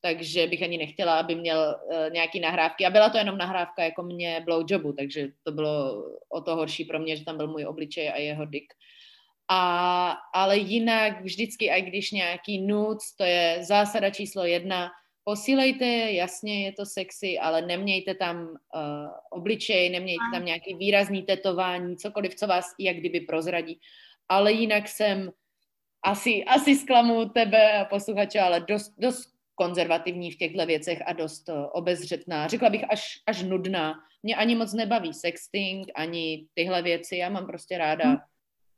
takže bych ani nechtěla, aby měl uh, nějaký nahrávky. A byla to jenom nahrávka jako mě blowjobu, takže to bylo o to horší pro mě, že tam byl můj obličej a jeho dick. A, ale jinak vždycky, i když nějaký nuc, to je zásada číslo jedna, posílejte, jasně je to sexy, ale nemějte tam uh, obličej, nemějte tam nějaký výrazný tetování, cokoliv, co vás jak kdyby prozradí. Ale jinak jsem asi, asi zklamu tebe a posluchače, ale dost, dost konzervativní v těchto věcech a dost uh, obezřetná. Řekla bych až, až nudná. Mě ani moc nebaví sexting, ani tyhle věci. Já mám prostě ráda hmm.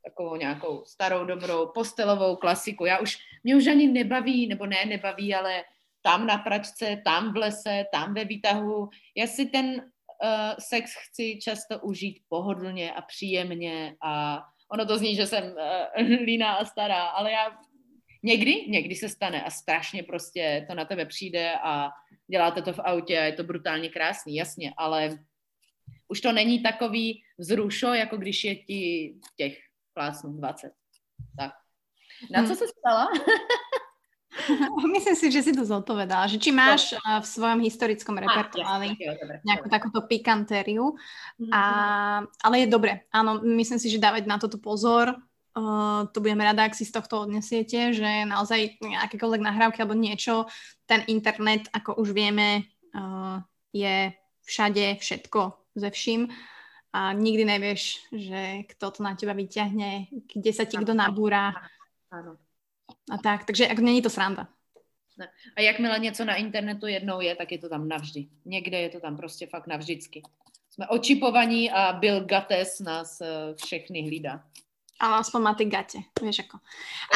takovou nějakou starou, dobrou postelovou klasiku. Já už, mě už ani nebaví, nebo ne nebaví, ale tam na pračce, tam v lese, tam ve výtahu. Já si ten uh, sex chci často užít pohodlně a příjemně a ono to zní, že jsem uh, líná a stará, ale já někdy, někdy se stane a strašně prostě to na tebe přijde a děláte to v autě a je to brutálně krásný, jasně, ale už to není takový vzrušo, jako když je ti těch plácnů 20. Tak. Na co hmm. se stala? Myslím si, že si to zodpovedala, že či máš v svojom historickom repertoári nejakú takúto pikantériu. A, ale je dobre, áno, myslím si, že dávať na toto pozor, Uh, to budeme rada, ak si z tohto odnesiete, že naozaj akékoľvek nahrávky alebo niečo, ten internet, ako už vieme, uh, je všade všetko ze vším. A nikdy nevieš, že kto to na teba vyťahne, kde sa ti kto nabúra. Áno a tak. Takže jako není to sranda. Ne. A jakmile něco na internetu jednou je, tak je to tam navždy. Někde je to tam prostě fakt navždycky. Jsme očipovaní a Bill Gates nás uh, všechny hlídá. Ale aspoň má ty gate, vieš ako.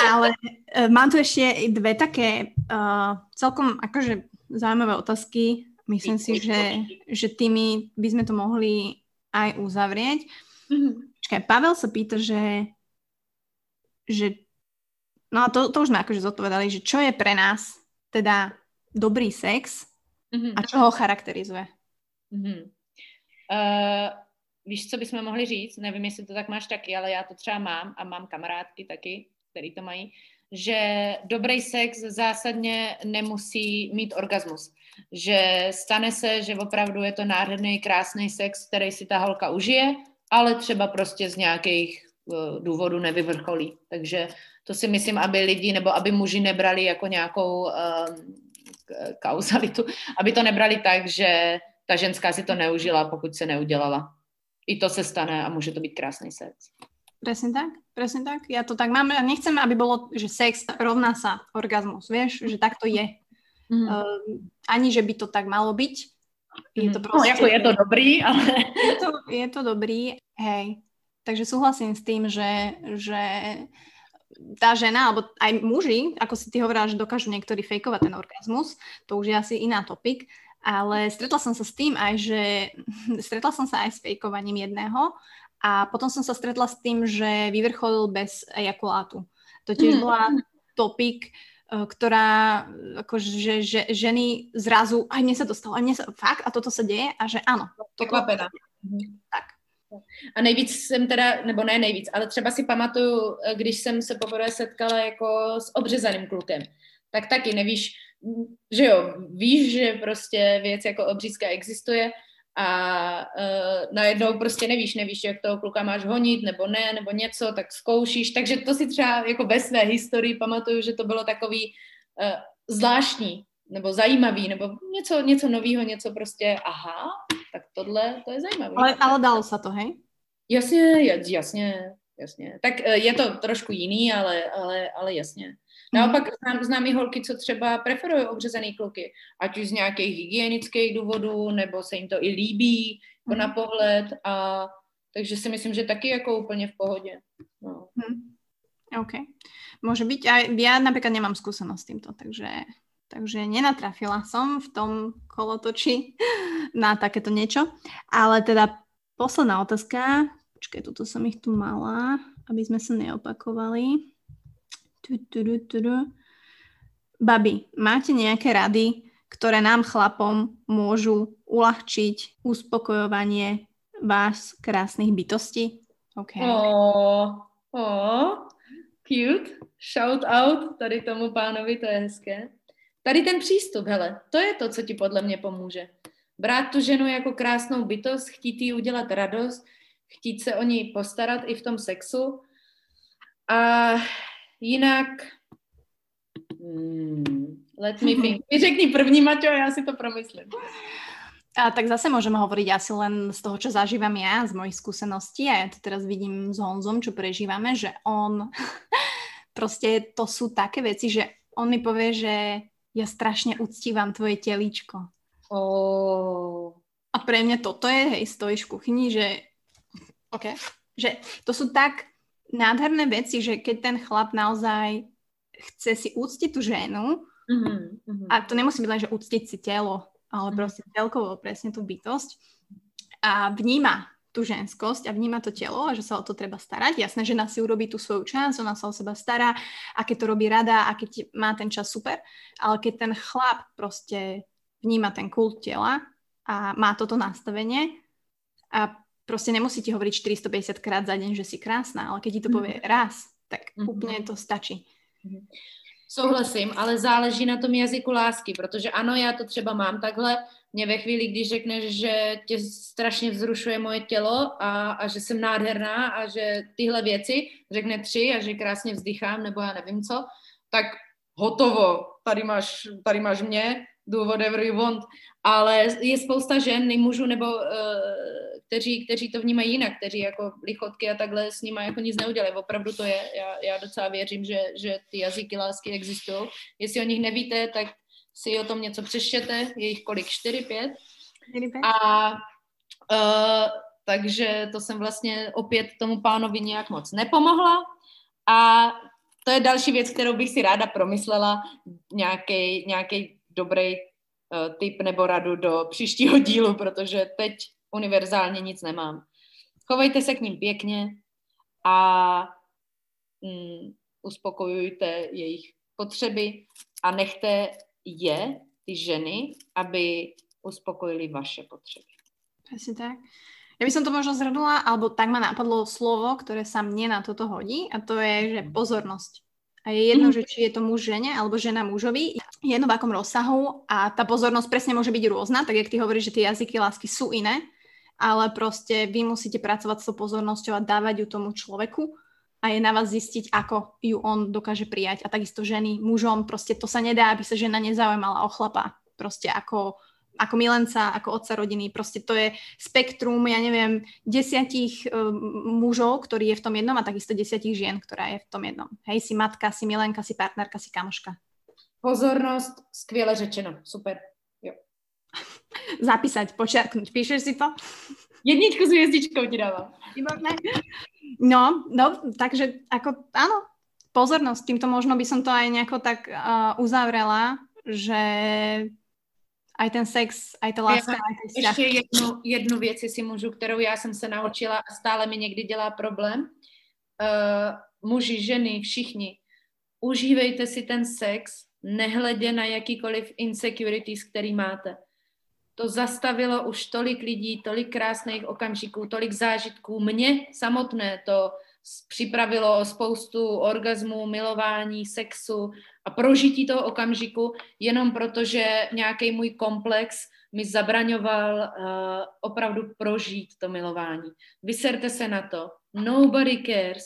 Ale uh, mám tu ešte dve také uh, celkom akože zaujímavé otázky. Myslím si, že, že tými by sme to mohli aj uzavrieť. Mm-hmm. Pavel sa pýta, že, že No a to, to už sme akože zodpovedali, že čo je pre nás teda dobrý sex mm-hmm. a čo ho charakterizuje? Mm-hmm. Uh, víš, co bychom mohli říct? Nevím, jestli to tak máš taky, ale já to třeba mám a mám kamarádky taky, který to mají, že dobrý sex zásadně nemusí mít orgasmus. Že stane se, že opravdu je to nádherný, krásný sex, který si ta holka užije, ale třeba prostě z nějakých uh, důvodů nevyvrcholí. Takže to si myslím, aby lidi nebo aby muži nebrali jako nějakou um, kauzalitu, aby to nebrali tak, že ta ženská si to neužila, pokud se neudělala. I to se stane a může to být krásný sex. Presne tak, presne tak. Ja to tak mám. Ja nechcem, aby bolo, že sex rovná sa orgazmus, vieš, že tak to je. Mm. Uh, ani, že by to tak malo byť. Je to prostě... No, jako je to dobrý, ale... Je to, je to dobrý, hej. Takže súhlasím s tým, že, že tá žena, alebo aj muži, ako si ty hovorila, že dokážu niektorí fejkovať ten orgazmus, to už je asi iná topik, ale stretla som sa s tým aj, že stretla som sa aj s fejkovaním jedného a potom som sa stretla s tým, že vyvrcholil bez ejakulátu. To tiež mm. bola topik, eh, ktorá, akože, že ženy zrazu, aj mne sa to stalo, aj mne sa, fakt, a toto sa deje, a že áno. Překvapená. Tak. A nejvíc jsem teda, nebo ne nejvíc, ale třeba si pamatuju, když jsem se poprvé setkala jako s obřezaným klukem, tak taky nevíš, že jo, víš, že prostě věc jako obřízka existuje a uh, najednou prostě nevíš, nevíš, jak toho kluka máš honit, nebo ne, nebo něco, tak zkoušíš. Takže to si třeba jako ve své historii pamatuju, že to bylo takový uh, zvláštní, nebo zajímavý, nebo něco, něco nového, něco prostě, aha, tak tohle, to je zajímavé. Ale, ale dalo se to, hej? Jasně, jasně, jasně. Tak eh, je to trošku jiný, ale, ale, ale jasně. Naopak znám, znám i holky, co třeba preferují obřezaný kluky, ať už z nějakých hygienických důvodů, nebo se jim to i líbí jako na pohled a takže si myslím, že taky jako úplně v pohodě. No. Hmm. OK. Môže byť. A ja napríklad nemám skúsenosť s týmto, takže takže nenatrafila som v tom kolotoči na takéto niečo. Ale teda posledná otázka, počkaj, tuto som ich tu mala, aby sme sa neopakovali. Tu, tu, tu, tu, tu. Babi, máte nejaké rady, ktoré nám chlapom môžu uľahčiť uspokojovanie vás krásnych bytostí? Okay. Oh, oh, cute. Shout out tady tomu pánovi, to je hezké. Tady ten přístup, hele, to je to, co ti podle mě pomůže. Brát tu ženu jako krásnou bytost, chtít jí udělat radost, chtít se o ní postarat i v tom sexu. A jinak... Hmm, let me think. Ty řekni první, Maťo, a já si to promyslím. A tak zase môžem hovoriť asi len z toho, čo zažívam ja, z mojich skúseností. A ja to teraz vidím s Honzom, čo prežívame, že on... proste to sú také veci, že on mi povie, že ja strašne uctívam tvoje telíčko. Oh. A pre mňa toto je, hej, stojíš v kuchyni, že OK, že to sú tak nádherné veci, že keď ten chlap naozaj chce si úctiť tú ženu, mm-hmm. a to nemusí byť len, že úctiť si telo, ale mm-hmm. proste celkovo presne tú bytosť a vníma tú ženskosť a vníma to telo a že sa o to treba starať. Jasné, že žena si urobí tú svoju časť, ona sa o seba stará a keď to robí rada a keď má ten čas super, ale keď ten chlap proste vníma ten kult tela a má toto nastavenie a proste nemusí ti hovoriť 450 krát za deň, že si krásna, ale keď ti to povie mm. raz, tak mm-hmm. úplne to stačí. Mm-hmm. Souhlasím, ale záleží na tom jazyku lásky, protože ano, já to třeba mám takhle, mě ve chvíli, když řekneš, že tě strašně vzrušuje moje tělo a, a že jsem nádherná a že tyhle věci řekne tři a že krásně vzdychám nebo já nevím co, tak hotovo, tady máš, tady máš mě, do whatever you want. Ale je spousta žen, mužů nebo uh, kteří, kteří to vnímají jinak, kteří jako lichotky a takhle s nimi jako nic neudělají. Opravdu to je. Já, já docela věřím, že, že ty jazyky lásky existují. Jestli o nich nevíte, tak si o tom něco přeštěte. Je jich kolik? Čtyři, pět? A uh, takže to jsem vlastně opět tomu pánovi nějak moc nepomohla. A to je další věc, kterou bych si ráda promyslela, nějaký dobrý uh, tip nebo radu do příštího dílu, protože teď univerzálně nic nemám. Chovejte se k ním pěkně a mm, uspokojujte jejich potřeby a nechte je, ty ženy, aby uspokojili vaše potřeby. Asi tak. Ja by som to možno zhrnula, alebo tak ma napadlo slovo, ktoré sa mne na toto hodí a to je, že pozornosť. A je jedno, mm. že či je to muž žene alebo žena mužovi, jedno v akom rozsahu a tá pozornosť presne môže byť rôzna, tak jak ty hovoríš, že tie jazyky lásky sú iné, ale proste vy musíte pracovať s tou pozornosťou a dávať ju tomu človeku a je na vás zistiť, ako ju on dokáže prijať. A takisto ženy mužom, proste to sa nedá, aby sa žena nezaujímala o chlapa. Proste ako, ako milenca, ako otca rodiny. Proste to je spektrum, ja neviem, desiatich uh, mužov, ktorý je v tom jednom a takisto desiatich žien, ktorá je v tom jednom. Hej, si matka, si milenka, si partnerka, si kamoška. Pozornosť, skvěle řečeno, super. Zapísať, počiarknúť. Píšeš si to? Jedničku s hviezdičkou ti dávam. No, no, takže ako áno, pozornosť. Týmto možno by som to aj nejako tak uh, uzavrela, že aj ten sex, aj ta láska, aj ten vzťah. Ještě jednu, jednu věc, jestli můžu, kterou já jsem se naučila a stále mi někdy dělá problém. Uh, muži, ženy, všichni, užívejte si ten sex, nehledě na jakýkoliv insecurities, který máte to zastavilo už tolik lidí, tolik krásných okamžiků, tolik zážitků. Mně samotné to připravilo o spoustu orgazmů, milování, sexu a prožití toho okamžiku, jenom protože nějaký můj komplex mi zabraňoval uh, opravdu prožít to milování. Vyserte se na to. Nobody cares.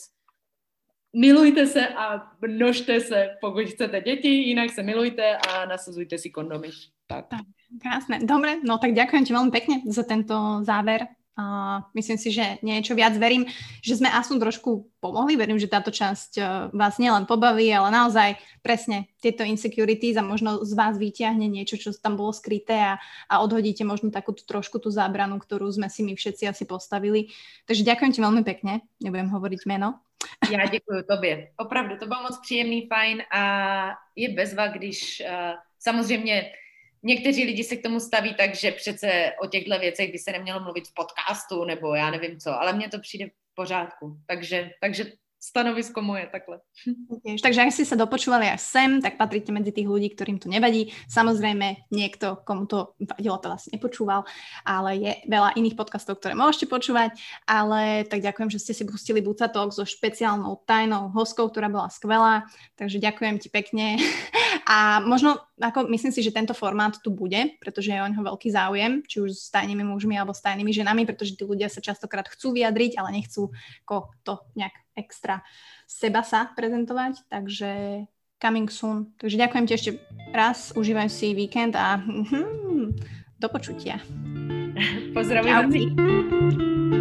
Milujte se a množte se, pokud chcete děti, jinak se milujte a nasazujte si kondomy. Tak. tak. Krásne. Dobre, no tak ďakujem ti veľmi pekne za tento záver. Uh, myslím si, že niečo viac verím, že sme aspoň trošku pomohli. Verím, že táto časť uh, vás nielen pobaví, ale naozaj presne tieto insecurities a možno z vás vyťahne niečo, čo tam bolo skryté a, a odhodíte možno takú tú, trošku tú zábranu, ktorú sme si my všetci asi postavili. Takže ďakujem ti veľmi pekne. Nebudem hovoriť meno. Já děkuji tobě. Opravdu, to bylo moc příjemný, fajn a je bezva, když uh, samozřejmě někteří lidi se k tomu staví tak, že přece o těchto věcech by se nemělo mluvit v podcastu nebo já nevím co, ale mně to přijde v pořádku. Takže, takže stanovisko moje takhle. Takže ak ste sa dopočúvali až sem, tak patríte medzi tých ľudí, ktorým to nevadí. Samozrejme, niekto, komu to vadilo, to vlastne nepočúval, ale je veľa iných podcastov, ktoré môžete počúvať. Ale tak ďakujem, že ste si pustili Buca Talk so špeciálnou tajnou hostkou, ktorá bola skvelá. Takže ďakujem ti pekne. A možno, ako myslím si, že tento formát tu bude, pretože je o neho veľký záujem, či už s tajnými mužmi alebo s tajnými ženami, pretože tí ľudia sa častokrát chcú vyjadriť, ale nechcú ako to nejak extra seba sa prezentovať, takže coming soon. Takže ďakujem ti ešte raz, užívaj si víkend a hm, do počutia. Pozdravujem.